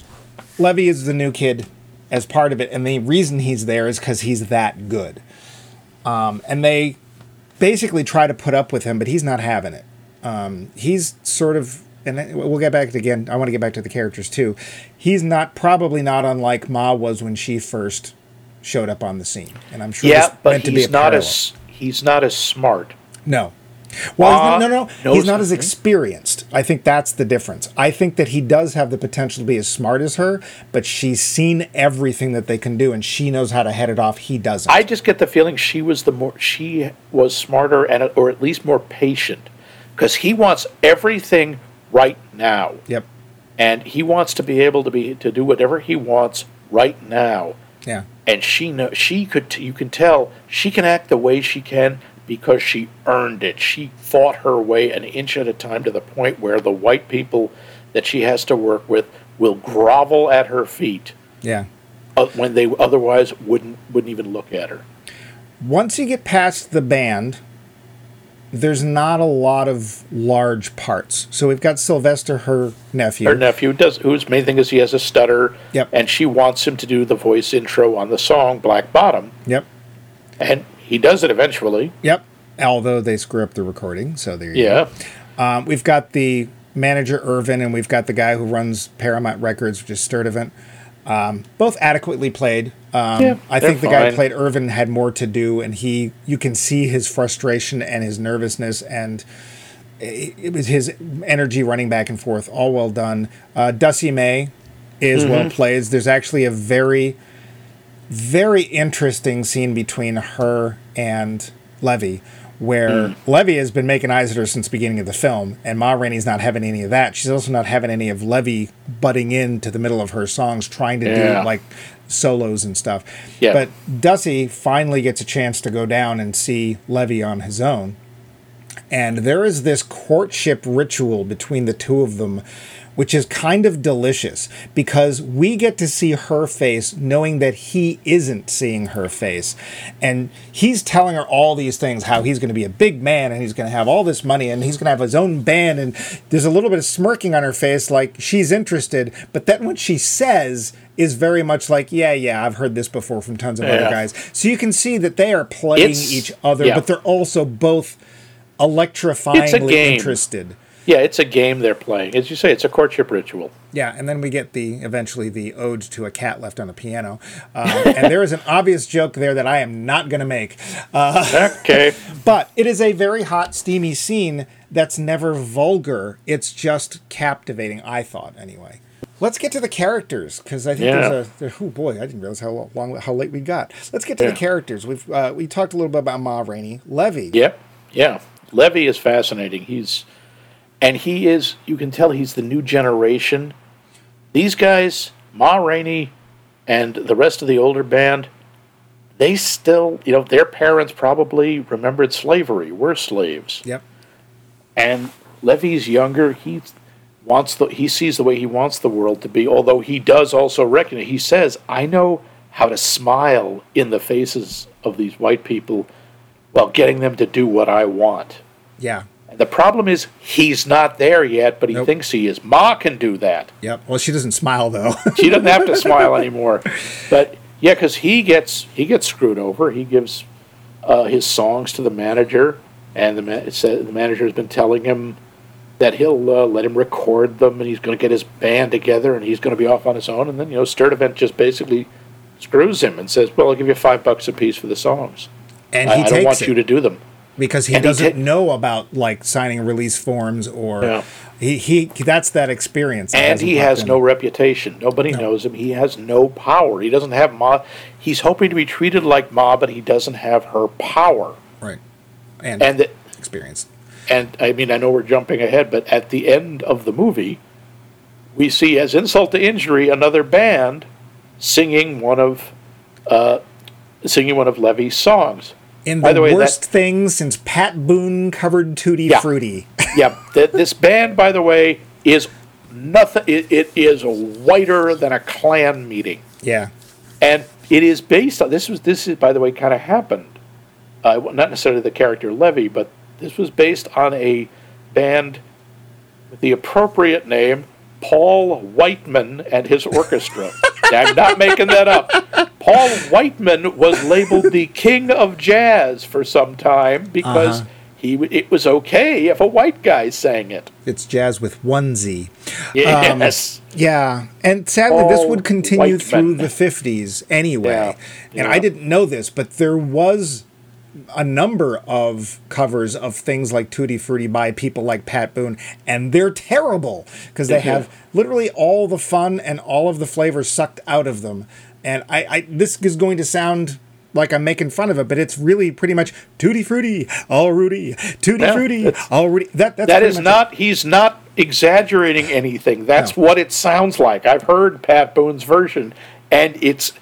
Levee is the new kid as part of it. And the reason he's there is because he's that good. Um, and they basically try to put up with him, but he's not having it. Um, he's sort of, and we'll get back to again. I want to get back to the characters too. He's not probably not unlike Ma was when she first showed up on the scene, and I'm sure Yeah, but meant to be he's not parallel. as he's not as smart. No. Well, he's not, uh, no, no, he's not as experienced. I think that's the difference. I think that he does have the potential to be as smart as her, but she's seen everything that they can do, and she knows how to head it off. He doesn't. I just get the feeling she was the more she was smarter and or at least more patient because he wants everything right now. yep. and he wants to be able to be to do whatever he wants right now Yeah. and she know she could you can tell she can act the way she can because she earned it she fought her way an inch at a time to the point where the white people that she has to work with will grovel at her feet Yeah. uh, when they otherwise wouldn't wouldn't even look at her Once you get past the band, there's not a lot of large parts. So we've got Sylvester, her nephew. her nephew does whose main thing is he has a stutter Yep. and she wants him to do the voice intro on the song black bottom Yep. and he does it eventually Yep. Although they screw up the recording, so there you go. yeah Um, we've got the manager Irvin, and we've got the guy who runs Paramount Records, which is Sturdivant. Um, both adequately played. Um, Yeah, I think the guy who played Irvin had more to do, and he you can see his frustration and his nervousness, and it, it was his energy running back and forth. All well done. Uh, Dussie Mae is Mm-hmm. well played. There's actually a very very interesting scene between her and Levee, where hmm. Levee has been making eyes at her since the beginning of the film, and Ma Rainey's not having any of that. She's also not having any of Levee butting into the middle of her songs, trying to Yeah. do like solos and stuff. Yeah. But Dussie finally gets a chance to go down and see Levee on his own. And there is this courtship ritual between the two of them which is kind of delicious because we get to see her face knowing that he isn't seeing her face. And he's telling her all these things how he's going to be a big man and he's going to have all this money and he's going to have his own band. And there's a little bit of smirking on her face, like she's interested. But then what she says is very much like, yeah, yeah, I've heard this before from tons of other guys. So you can see that they are playing It's- each other, yeah. but they're also both electrifyingly interested. Yeah, it's a game they're playing. As you say, it's a courtship ritual. Yeah, and then we get the eventually the ode to a cat left on the piano, uh, and there is an obvious joke there that I am not going to make, uh, Okay. but it is a very hot, steamy scene that's never vulgar. It's just captivating. I thought anyway. Let's get to the characters because I think Yeah. there's a there, oh boy I didn't realize how long how late we got. Let's get to Yeah. the characters. We've uh, we talked a little bit about Ma Rainey, Levee. Yep. Yeah. Levee is fascinating. He's and he is you can tell he's the new generation. These guys, Ma Rainey and the rest of the older band, they still, you know, their parents probably remembered slavery, were slaves. Yep. And Levee's younger, he wants the he sees the way he wants the world to be, although he does also recognize he says, I know how to smile in the faces of these white people while getting them to do what I want. Yeah. The problem is he's not there yet, but he Nope. thinks he is. Ma can do that. Yep. Well, she doesn't smile though. She doesn't have to smile anymore. But yeah, because he gets he gets screwed over. He gives uh, his songs to the manager, and the the manager has been telling him that he'll uh, let him record them, and he's going to get his band together, and he's going to be off on his own. And then you know, Sturdivant just basically screws him and says, "Well, I'll give you five bucks a piece for the songs. and I, he I don't want it. you to do them." Because he And doesn't ta- know about like signing release forms or Yeah. he, he that's that experience that and he has no reputation. Nobody knows him. He has no power. He doesn't have Ma. He's hoping to be treated like Ma, but he doesn't have her power. right and, And the, experience and I mean, I know we're jumping ahead, but at the end of the movie, we see as insult to injury another band singing one of uh, singing one of Levee's songs. In By the, the way, that- worst thing since Pat Boone covered Tutti Yeah. Frutti yeah, th- this band, by the way, is nothing. It, it is whiter than a Klan meeting. yeah and it is based on this was this is by the way kind of happened uh, not necessarily the character levee but this was based on a band with the appropriate name paul whiteman and his orchestra. I'm not making that up. Paul whiteman was labeled the king of jazz for some time because Uh-huh. he it was okay if a white guy sang it. It's jazz with one Z. Yes. yeah and sadly this would continue through the 50s anyway. Yeah, and yeah. I didn't know this but there was a number of covers of things like Tutti Frutti by people like Pat Boone, and they're terrible because they have literally all the fun and all of the flavor sucked out of them. And I, I this is going to sound like I'm making fun of it, but it's really pretty much Tutti Frutti, all Rudy, Tutti Yeah, Frutti, all Rudy. That that's That is not. He's not exaggerating anything. That's No. what it sounds like. I've heard Pat Boone's version, and it's,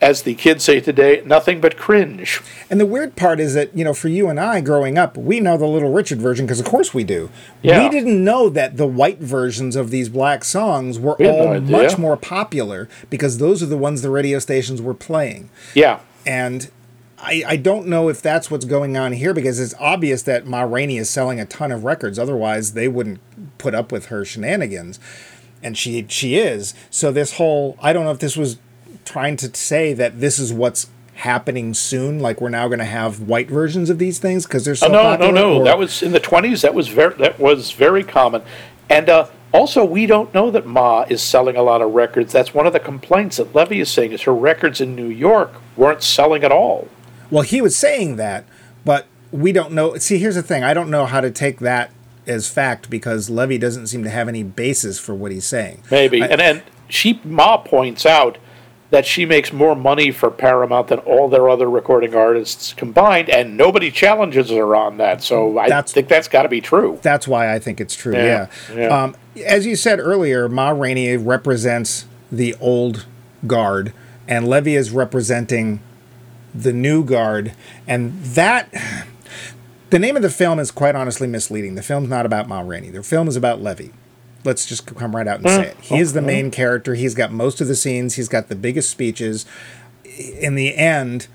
as the kids say today, nothing but cringe. And the weird part is that you know, for you and I growing up, we know the Little Richard version because of course we do. Yeah. We didn't know that the white versions of these black songs were We had no all much more popular because those are the ones the radio stations were playing. Yeah, And I, I don't know if that's what's going on here because it's obvious that Ma Rainey is selling a ton of records. Otherwise, they wouldn't put up with her shenanigans. And she she is. So this whole I don't know if this was trying to say that this is what's happening soon. Like we're now going to have white versions of these things because they're so Oh, no, popular. no, no. or- That was in the twenties. That was very that was very common, and uh, also we don't know that Ma is selling a lot of records. That's one of the complaints that Levee is saying is her records in New York weren't selling at all. Well, he was saying that, but we don't know. See, here's the thing: I don't know how to take that as fact because Levee doesn't seem to have any basis for what he's saying. Maybe. I- and and she Ma points out that she makes more money for Paramount than all their other recording artists combined, and nobody challenges her on that. So I That's- think that's got to be true. That's why I think it's true. Yeah. Yeah, yeah. Um, as you said earlier, Ma Rainey represents the old guard, and Levee is representing the new guard, and that. The name of the film is quite honestly misleading. The film's not about Ma Rainey. The film is about Levee. Let's just come right out and say it. He is the main character. He's got most of the scenes. He's got the biggest speeches. In the end,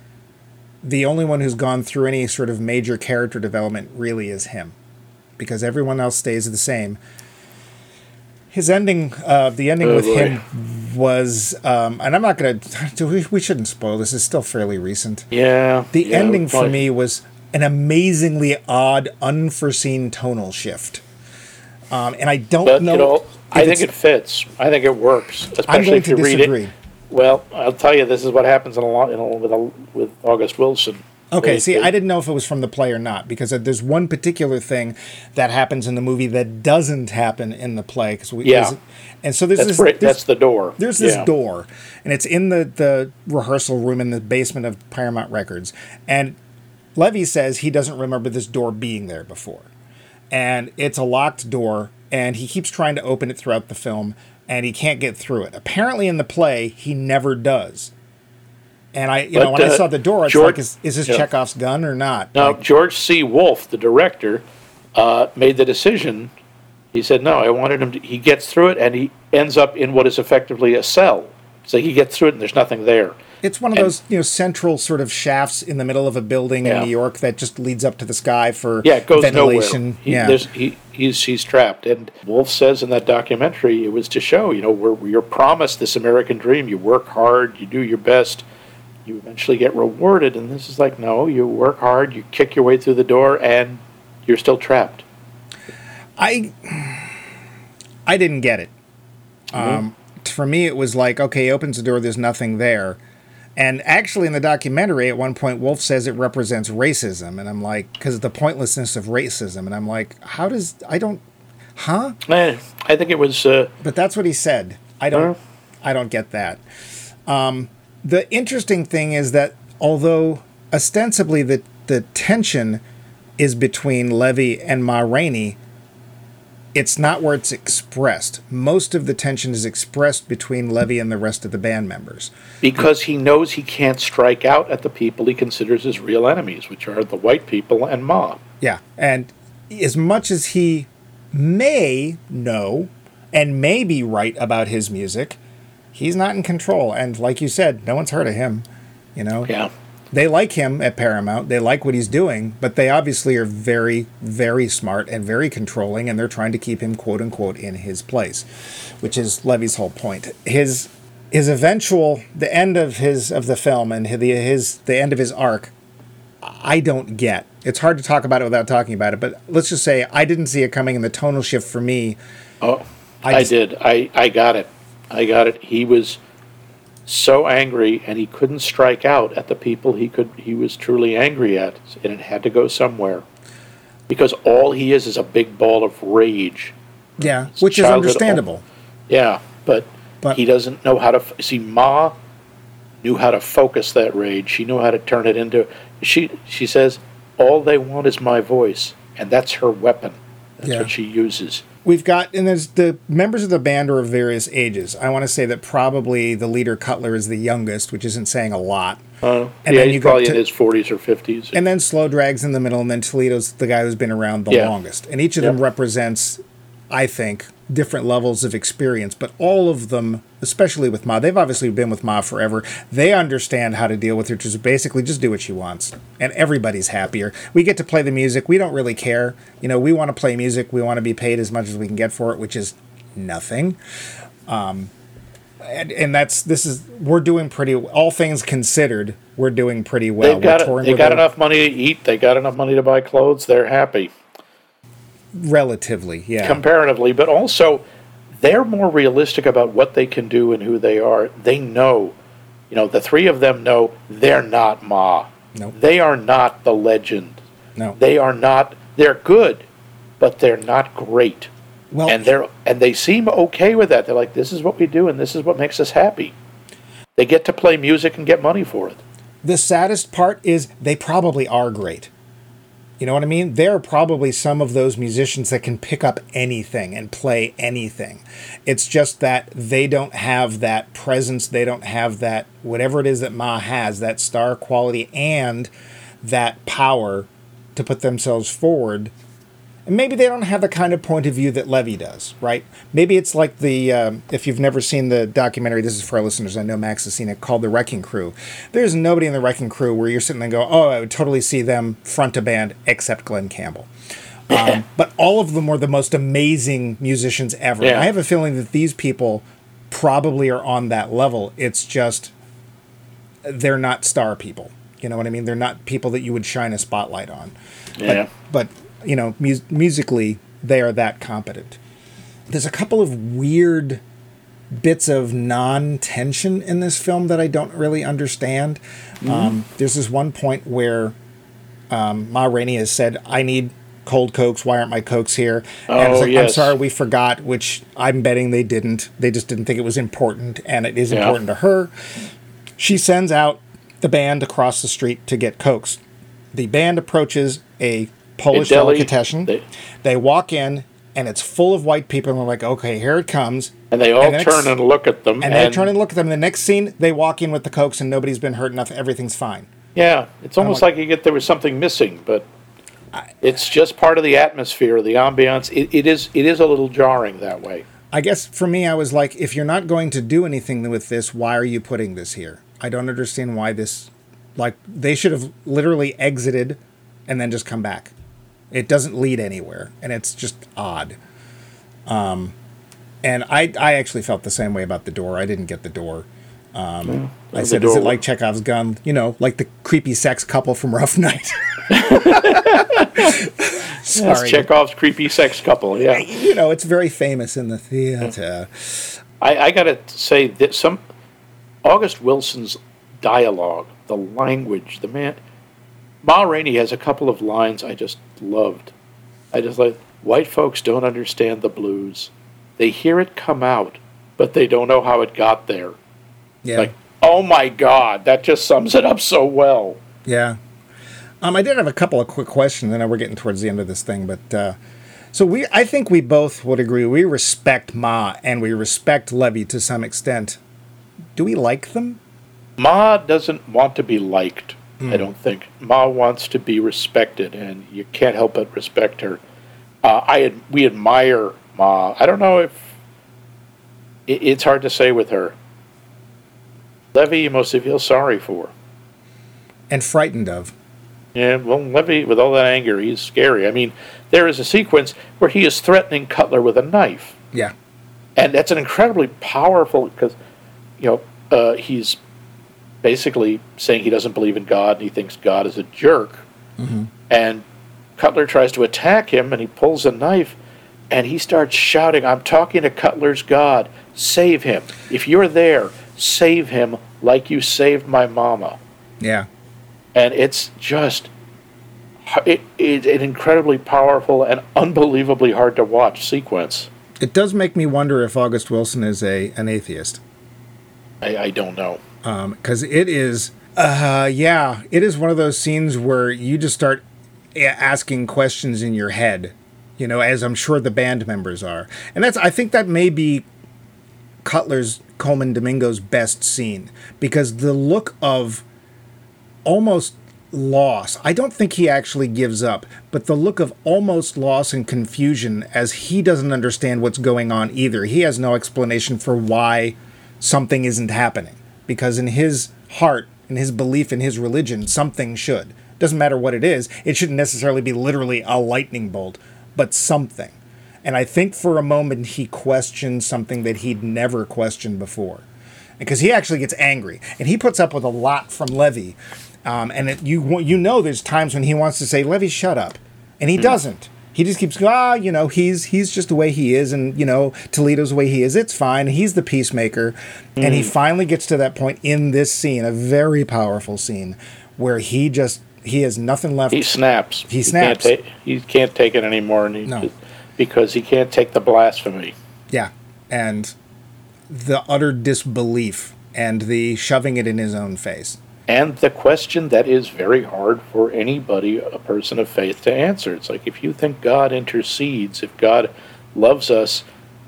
the only one who's gone through any sort of major character development really is him, because everyone else stays the same. His ending, uh, the ending Oh, with boy. him was, um, and I'm not going to. We, we shouldn't spoil this. It's still fairly recent. Yeah. The yeah, ending for me was an amazingly odd, unforeseen tonal shift. Um, and I don't But, know. you know, I think it fits. I think it works, especially going if to you read it. Well, I'll tell you, this is what happens in a lot in a, with a, with August Wilson. Okay, see, I didn't know if it was from the play or not because there's one particular thing that happens in the movie that doesn't happen in the play. Cause we, Yeah. and so there's That's this, great. this- That's the door. there's this Yeah. door, and it's in the the rehearsal room in the basement of Paramount Records, and Levee says he doesn't remember this door being there before, and it's a locked door, and he keeps trying to open it throughout the film, and he can't get through it. Apparently, in the play, he never does. And I, you know, But, when I uh, saw the door, it's George- like, is, is this yeah. Chekhov's gun or not? Now, Like, George C. Wolfe, the director, uh, made the decision. He said, "No, I wanted him to." He gets through it, and he ends up in what is effectively a cell. So he gets through it, and there's nothing there. It's one of And- those, you know, central sort of shafts in the middle of a building Yeah. in New York that just leads up to the sky for Yeah, it goes ventilation. nowhere. He, yeah. there's- he, he's he's trapped. And Wolfe says in that documentary, it was to show, you know, we're, you're promised this American dream. You work hard, you do your best, you eventually get rewarded. And this is like, no, you work hard, you kick your way through the door, and you're still trapped. I I didn't get it. Mm-hmm. Um, for me, it was like, okay, he opens the door, there's nothing there. And actually, in the documentary, at one point, Wolfe says it represents racism. And I'm like, because of the pointlessness of racism. And I'm like, how does, I don't, huh? Eh, I think it was, uh, But that's what he said. I don't, I don't get that. Um, the interesting thing is that although ostensibly the, the tension is between Levee and Ma Rainey, it's not where it's expressed. Most of the tension is expressed between Levee and the rest of the band members. because he knows he can't strike out at the people he considers his real enemies, which are the white people and Ma. Yeah. And as much as he may know and may be right about his music, he's not in control. And like you said, no one's heard of him. You know? Yeah. They like him at Paramount. They like what he's doing, but they obviously are very, very smart and very controlling, and they're trying to keep him quote unquote in his place, which is Levee's whole point. His his eventual the end of his of the film and his, his the end of his arc I don't get. It's hard to talk about it without talking about it, but let's just say I didn't see it coming and the tonal shift for me. Oh, I I, did. I, I got it. I got it. He was so angry, and he couldn't strike out at the people he could. He was truly angry at, and it had to go somewhere, because all he is is a big ball of rage. Yeah, which is understandable. Yeah, but, But- he doesn't know how to f- see. Ma knew how to focus that rage. She knew how to turn it into. She she says, "All they want is my voice," and that's her weapon. That's Yeah. what she uses. We've got, and there's the members of the band are of various ages. I want to say that probably the leader Cutler is the youngest, which isn't saying a lot. Uh, And yeah, then he's you probably to- in his forties or fifties. And then Slow Drag's in the middle, and then Toledo's the guy who's been around the Yeah. longest. And each of them represents, I think, different levels of experience. But all of them, especially with Ma, they've obviously been with Ma forever. They understand how to deal with her, Just basically just do what she wants. And everybody's happier. We get to play the music. We don't really care. You know, we want to play music. We want to be paid as much as we can get for it, which is nothing. Um, and, and that's this is we're doing pretty all things considered we're doing pretty well They've got, they got enough money to eat. They got enough money to buy clothes. They're happy relatively yeah comparatively, but also they're more realistic about what they can do and who they are. They know, you know, the three of them know they're not Ma. Nope. They are not the legend. no They are not. They're good, but they're not great. well and they're and they seem okay with that. They're like, this is what we do, and this is what makes us happy. They get to play music and get money for it. the saddest part is they probably are great you know what i mean? There are probably some of those musicians that can pick up anything and play anything. It's just that they don't have that presence they don't have that whatever it is that ma has that star quality and that power to put themselves forward And maybe they don't have the kind of point of view that Levee does, right? Maybe it's like the, um, if you've never seen the documentary, this is for our listeners, I know Max has seen it, called The Wrecking Crew. There's nobody in The Wrecking Crew where you're sitting there and go, oh, I would totally see them front a band except Glen Campbell. Um, but all of them were the most amazing musicians ever. Yeah. I have a feeling that these people probably are on that level. It's just they're not star people. You know what I mean? They're not people that you would shine a spotlight on. Yeah. But, but you know, mus- musically, they are that competent. There's a couple of weird bits of non-tension in this film that I don't really understand. Um, there's this one point where um, Ma Rainey has said, "I need cold cokes. Why aren't my cokes here?" and it's Oh, like, I'm sorry, we forgot. Which I'm betting they didn't. They just didn't think it was important, and it is Yeah. important to her. She sends out the band across the street to get cokes. The band approaches a Polish delicatessen. They- They, walk in, and it's full of white people. And they're like, "Okay, here it comes." And they all And the next- turn and look at them. And, And, they turn and look at them. And The next scene, they walk in with the cokes, and nobody's been hurt enough. Everything's fine. yeah, it's almost like- like you get there was something missing, but it's just part of the atmosphere, the ambiance. It, it is it is a little jarring that way. I guess for me, I was like, if you're not going to do anything with this, why are you putting this here? I don't understand why this. Like, they should have literally exited and then just come back. It doesn't lead anywhere, and it's just odd. Um, and I, I actually felt the same way about the door. I didn't get the door. Um, I the said, is it like Chekhov's gun? You know, like the creepy sex couple from Rough Night. That's Sorry. Chekhov's creepy sex couple. Yeah, You know, it's very famous in the theater. I, I got to say that some August Wilson's dialogue, the language, the man. Ma Rainey has a couple of lines I just loved. I just like white folks don't understand the blues. They hear it come out, but they don't know how it got there. Yeah. Like, oh my God, that just sums it up so well. Yeah. Um, I did have a couple of quick questions. And I know we're getting towards the end of this thing, but uh, so we, I think we both would agree. We respect Ma and we respect Levee to some extent. Do we like them? Ma doesn't want to be liked, I don't think. Ma wants to be respected, and you can't help but respect her. Uh, I ad- we admire Ma. I don't know if it, it's hard to say with her. Levee, you mostly feel sorry for. And frightened of. Yeah, well, Levee, with all that anger, he's scary. I mean, there is a sequence where he is threatening Cutler with a knife. Yeah. and that's an incredibly powerful because you know uh, he's basically saying he doesn't believe in God and he thinks God is a jerk, mm-hmm. and Cutler tries to attack him and he pulls a knife and he starts shouting, "I'm talking to Cutler's God, save him! If you're there, save him like you saved my mama." Yeah. and it's just it, it's an incredibly powerful and unbelievably hard to watch sequence. It does make me wonder if August Wilson is a an atheist. I, I don't know. Because it is uh yeah it is one of those scenes where you just start asking questions in your head you know as i'm sure the band members are. And that's i think that may be cutler's colman domingo's best scene because the look of almost loss i don't think he actually gives up but the look of almost loss and confusion as he doesn't understand what's going on either. He has no explanation for why something isn't happening because in his heart in his belief in his religion something should. Doesn't matter what it is it shouldn't necessarily be literally a lightning bolt but something. And i think for a moment he questioned something that he'd never questioned before. Because he actually gets angry and he puts up with a lot from levee. Um, and it, you you know there's times when he wants to say levee shut up. And he doesn't he just keeps going ah you know he's he's just the way he is and you know toledo's the way he is it's fine he's the peacemaker and he finally gets to that point in this scene a very powerful scene where he just he has nothing left He snaps. He snaps. Can't ta- he can't take it anymore, and he No. just- because he can't take the blasphemy. Yeah. And the utter disbelief and the shoving it in his own face. And the question that is very hard for anybody, a person of faith, to answer. It's like if you think God intercedes, if God loves us,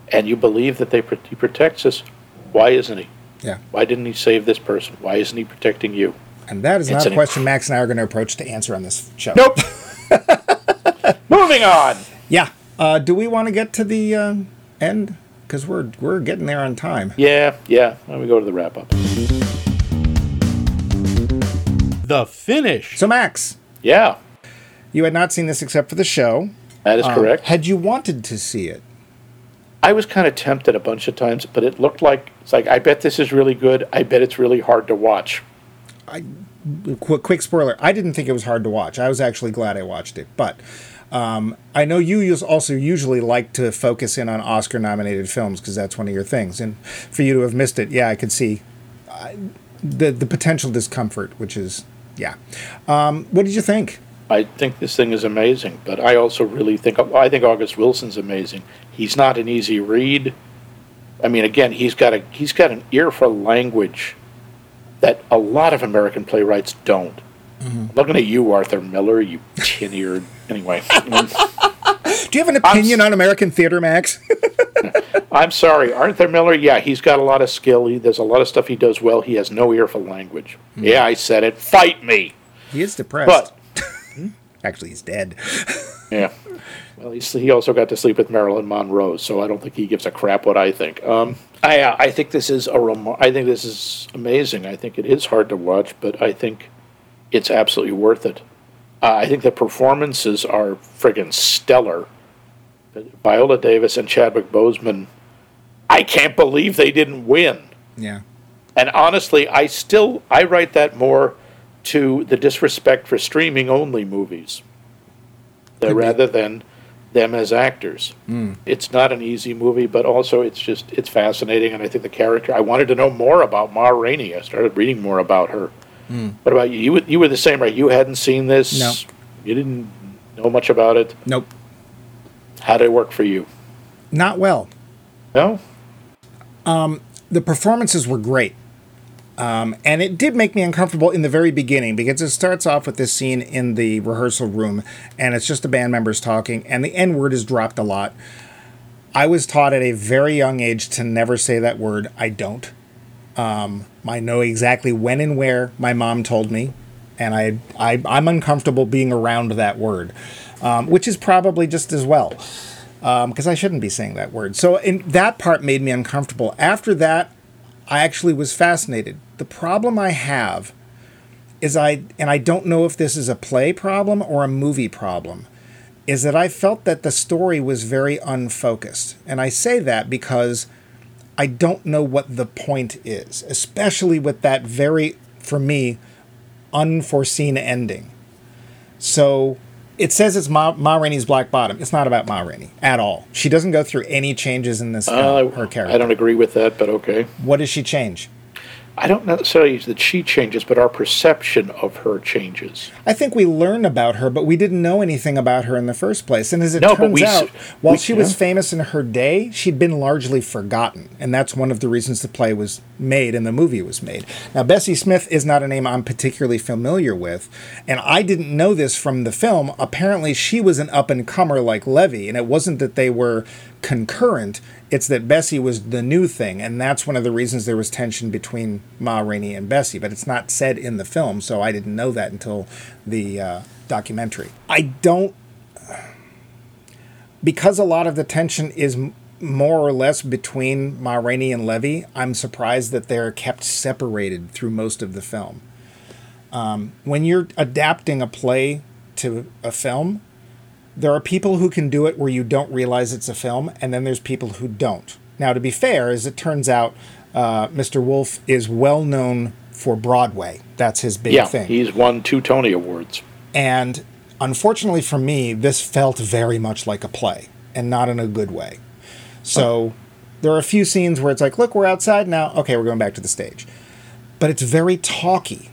and you believe that they, He protects us, why isn't He? Yeah. Why didn't He save this person? Why isn't He protecting you? And that is It's not a question Max and I are going to approach to answer on this show. Nope. Moving on. Yeah. Uh, do we want to get to the uh, end? Because we're we're getting there on time. Yeah, yeah. Let me go to the wrap up. The finish. So Max, Yeah, you had not seen this except for the show. that is Um, correct. Had you wanted to see it? I was kind of tempted a bunch of times, but it looked like it's like I bet this is really good. I bet it's really hard to watch. Quick, quick spoiler: I didn't think it was hard to watch. I was actually glad I watched it, but. Um, I know you use- also usually like to focus in on Oscar-nominated films because that's one of your things. And for you to have missed it, yeah, I could see uh, the the potential discomfort, which is yeah. Um, what did you think? I think this thing is amazing, but I also really think I think August Wilson's amazing. He's not an easy read. I mean, again, he's got a he's got an ear for language that a lot of American playwrights don't. Looking at you, Arthur Miller, you tin-eared. Anyway, Do you have an opinion on American theater, Max? I'm sorry, Arthur Miller. Yeah, he's got a lot of skill. He, there's a lot of stuff he does well. He has no ear for language. Yeah, I said it. Fight me. he is depressed. But Actually, he's dead. Yeah. Well, he's, he also got to sleep with Marilyn Monroe, so I don't think he gives a crap what I think. Um, I uh, I think this is a remo- I think this is amazing. I think it is hard to watch, but I think it's absolutely worth it. Uh, I think the performances are friggin' stellar. Viola Davis and Chadwick Boseman. I can't believe they didn't win. Yeah. And honestly, I still I write that more to the disrespect for streaming only movies, rather than them as actors. Hmm. It's not an easy movie, but also it's just it's fascinating, and I think the character. I wanted to know more about Ma Rainey. I started reading more about her. Hmm. What about you? You were- you were the same, right? You hadn't seen this. No. You didn't know much about it. Nope. How did it work for you? Not well. No. the performances were great. Um, and it did make me uncomfortable in the very beginning because it starts off with this scene in the rehearsal room and it's just the band members talking and the N word is dropped a lot. I was taught at a very young age to never say that word. I don't. Um, I know exactly when and where my mom told me, and I, I I'm uncomfortable being around that word, um, which is probably just as well because I shouldn't be saying that word. So in that part made me uncomfortable. After that, I actually was fascinated. The problem I have is I and I don't know if this is a play problem or a movie problem is that I felt that the story was very unfocused. And I say that because I don't know what the point is, especially with that very for me unforeseen ending. So it says it's Ma, Ma Rainey's Black Bottom. It's not about Ma Rainey at all. She doesn't go through any changes in this film, Uh, her character. I don't agree with that, but okay. What does she change? I don't necessarily that she changes, but our perception of her changes. I think we learn about her, but we didn't know anything about her in the first place. And as it No, turns we out, while we- she was yeah. famous in her day, she'd been largely forgotten. And that's one of the reasons the play was made and the movie was made. Now, Bessie Smith is not a name I'm particularly familiar with. And I didn't know this from the film. Apparently, she was an up and comer like Levee. And it wasn't that they were concurrent, it's that Bessie was the new thing. And that's one of the reasons there was tension between Ma Rainey and Bessie. But it's not said in the film, so I didn't know that until the uh, documentary. I don't because a lot of the tension is more or less between Ma Rainey and Levee, I'm surprised that they're kept separated through most of the film. Um, when you're adapting a play to a film, there are people who can do it where you don't realize it's a film, and then there's people who don't. Now, to be fair, as it turns out, uh, Mr. Wolfe is well known for Broadway. That's his big yeah, thing. he's won two Tony Awards. And unfortunately for me, this felt very much like a play and not in a good way. So there are a few scenes where it's like, look, we're outside now. Okay, we're going back to the stage. But it's very talky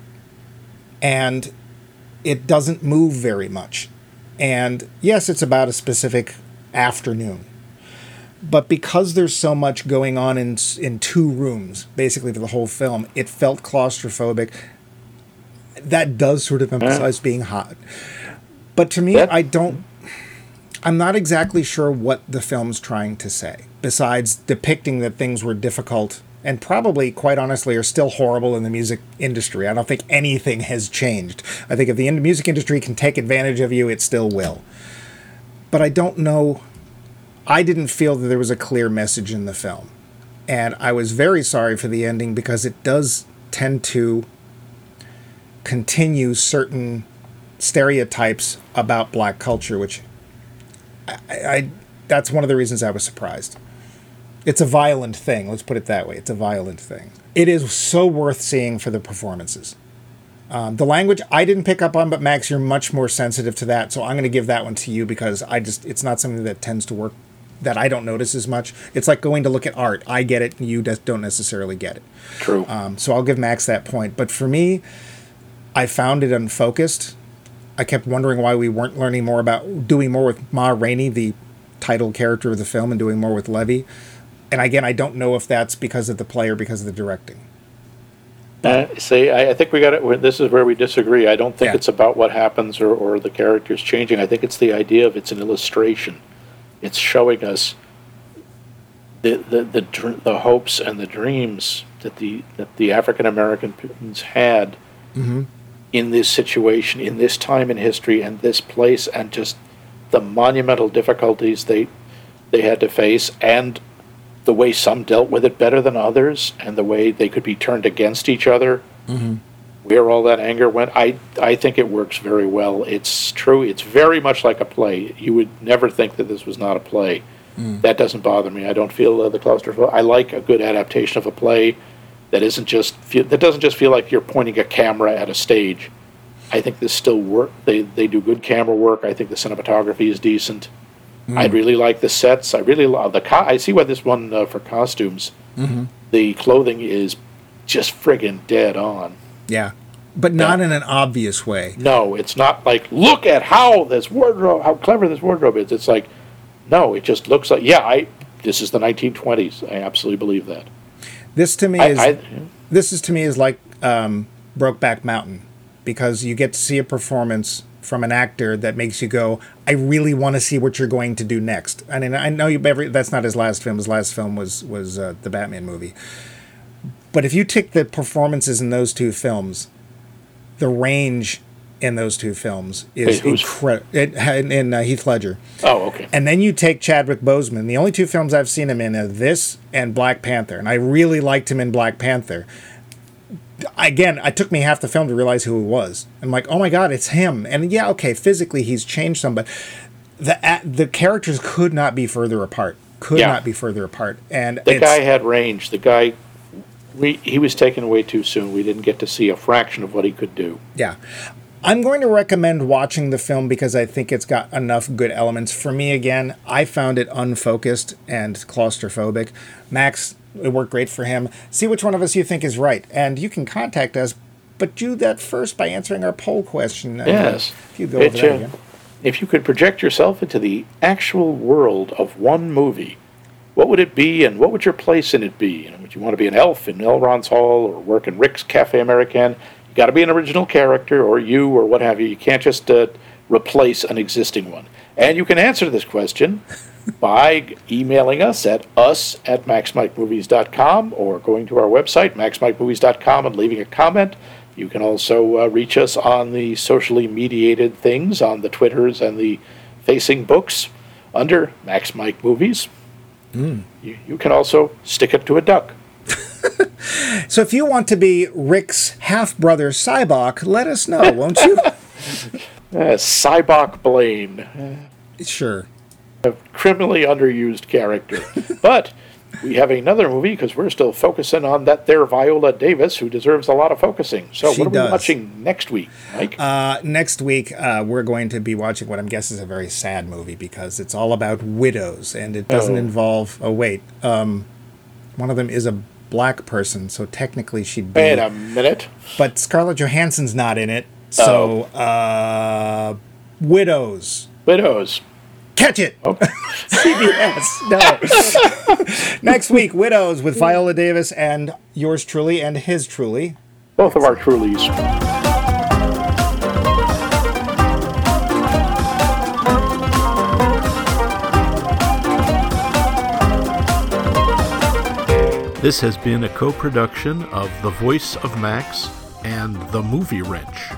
and it doesn't move very much. And yes, it's about a specific afternoon. But because there's so much going on in in two rooms, basically for the whole film, it felt claustrophobic. That does sort of emphasize being hot. But to me, I don't. I'm not exactly sure what the film's trying to say, besides depicting that things were difficult and probably, quite honestly, are still horrible in the music industry. I don't think anything has changed. I think if the music industry can take advantage of you, it still will. but I don't know. I didn't feel that there was a clear message in the film. And I was very sorry for the ending because it does tend to continue certain stereotypes about black culture, which I, I that's one of the reasons I was surprised. It's a violent thing. Let's put it that way. It's a violent thing. It is so worth seeing for the performances. Um, the language I didn't pick up on, but Max, you're much more sensitive to that, so I'm going to give that one to you because I just it's not something that tends to work that I don't notice as much. It's like going to look at art. I get it, and you don't necessarily get it. True. Um, so I'll give Max that point. But for me, I found it unfocused. I kept wondering why we weren't learning more about doing more with Ma Rainey, the title character of the film, and doing more with Levee. And again, I don't know if that's because of the play or because of the directing. Uh, see, I, I think we got it. This is where we disagree. I don't think Yeah. it's about what happens or, or the characters changing. I think it's the idea of it's an illustration. It's showing us the the the, dr- the hopes and the dreams that the that the African Americans had in this situation, in this time in history, and this place, and just the monumental difficulties they they had to face, and the way some dealt with it better than others, and the way they could be turned against each other. Where all that anger went, I I think it works very well. It's true. It's very much like a play. You would never think that this was not a play. That doesn't bother me. I don't feel uh, the claustrophobia. I like a good adaptation of a play that isn't just feel, that doesn't just feel like you're pointing a camera at a stage. I think this still work. They they do good camera work. I think the cinematography is decent. I really like the sets. I really love the. Co- I see why this one uh, for costumes. The clothing is just friggin' dead on. Yeah. But not in an obvious way. No, it's not like look at how this wardrobe, how clever this wardrobe is. It's like, no, it just looks like yeah. I this is the 1920s. I absolutely believe that. This to me I, is I, this is to me is like um, Brokeback Mountain because you get to see a performance from an actor that makes you go, I really want to see what you're going to do next. I mean, I know you. Every, that's not his last film. His last film was was uh, the Batman movie. But if you take the performances in those two films, the range in those two films is incredible. In, in uh, Heath Ledger. oh, okay. And then you take Chadwick Boseman. The only two films I've seen him in are this and Black Panther, and I really liked him in Black Panther. Again, it took me half the film to realize who he was. I'm like, oh my god, it's him. And yeah, okay, physically he's changed some, but the the characters could not be further apart. Could Yeah. not be further apart. And The guy had range. The guy, we he was taken away too soon. We didn't get to see a fraction of what he could do. Yeah. I'm going to recommend watching the film because I think it's got enough good elements. For me, again, I found it unfocused and claustrophobic. Max, it worked great for him. See which one of us you think is right. And you can contact us, but do that first by answering our poll question. Yes. If you go over that uh, again. If you could project yourself into the actual world of one movie, what would it be, and what would your place in it be? You know, would you want to be an elf in Elrond's Hall, or work in Rick's Cafe Americain? You got to be an original character, or you, or what have you. You can't just uh, replace an existing one. And you can answer this question by emailing us at us at maxmikemovies.com or going to our website, maxmikemovies.com, and leaving a comment. You can also uh, reach us on the socially mediated things, on the Twitters and the facing books under Max Mike Movies. You, you can also stick it to a duck. So if you want to be Rick's half brother Sybok, let us know, won't you? Uh, Sybok Blaine. sure. A criminally underused character. but we have another movie because we're still focusing on that there Viola Davis, who deserves a lot of focusing. So She what are does. we watching next week, Mike? Uh, next week, uh, we're going to be watching what I'm guessing is a very sad movie because it's all about widows and it doesn't Oh. involve. Oh wait, um, one of them is a black person, so technically she'd be. Wait a minute. But Scarlett Johansson's not in it, so Oh. uh, widows. Widows. Catch it, Oh, CBS. No. Next week, widows with Viola Davis and yours truly and his truly. both of our Trulies. This has been a co production of The Voice of Max and The Movie Wrench.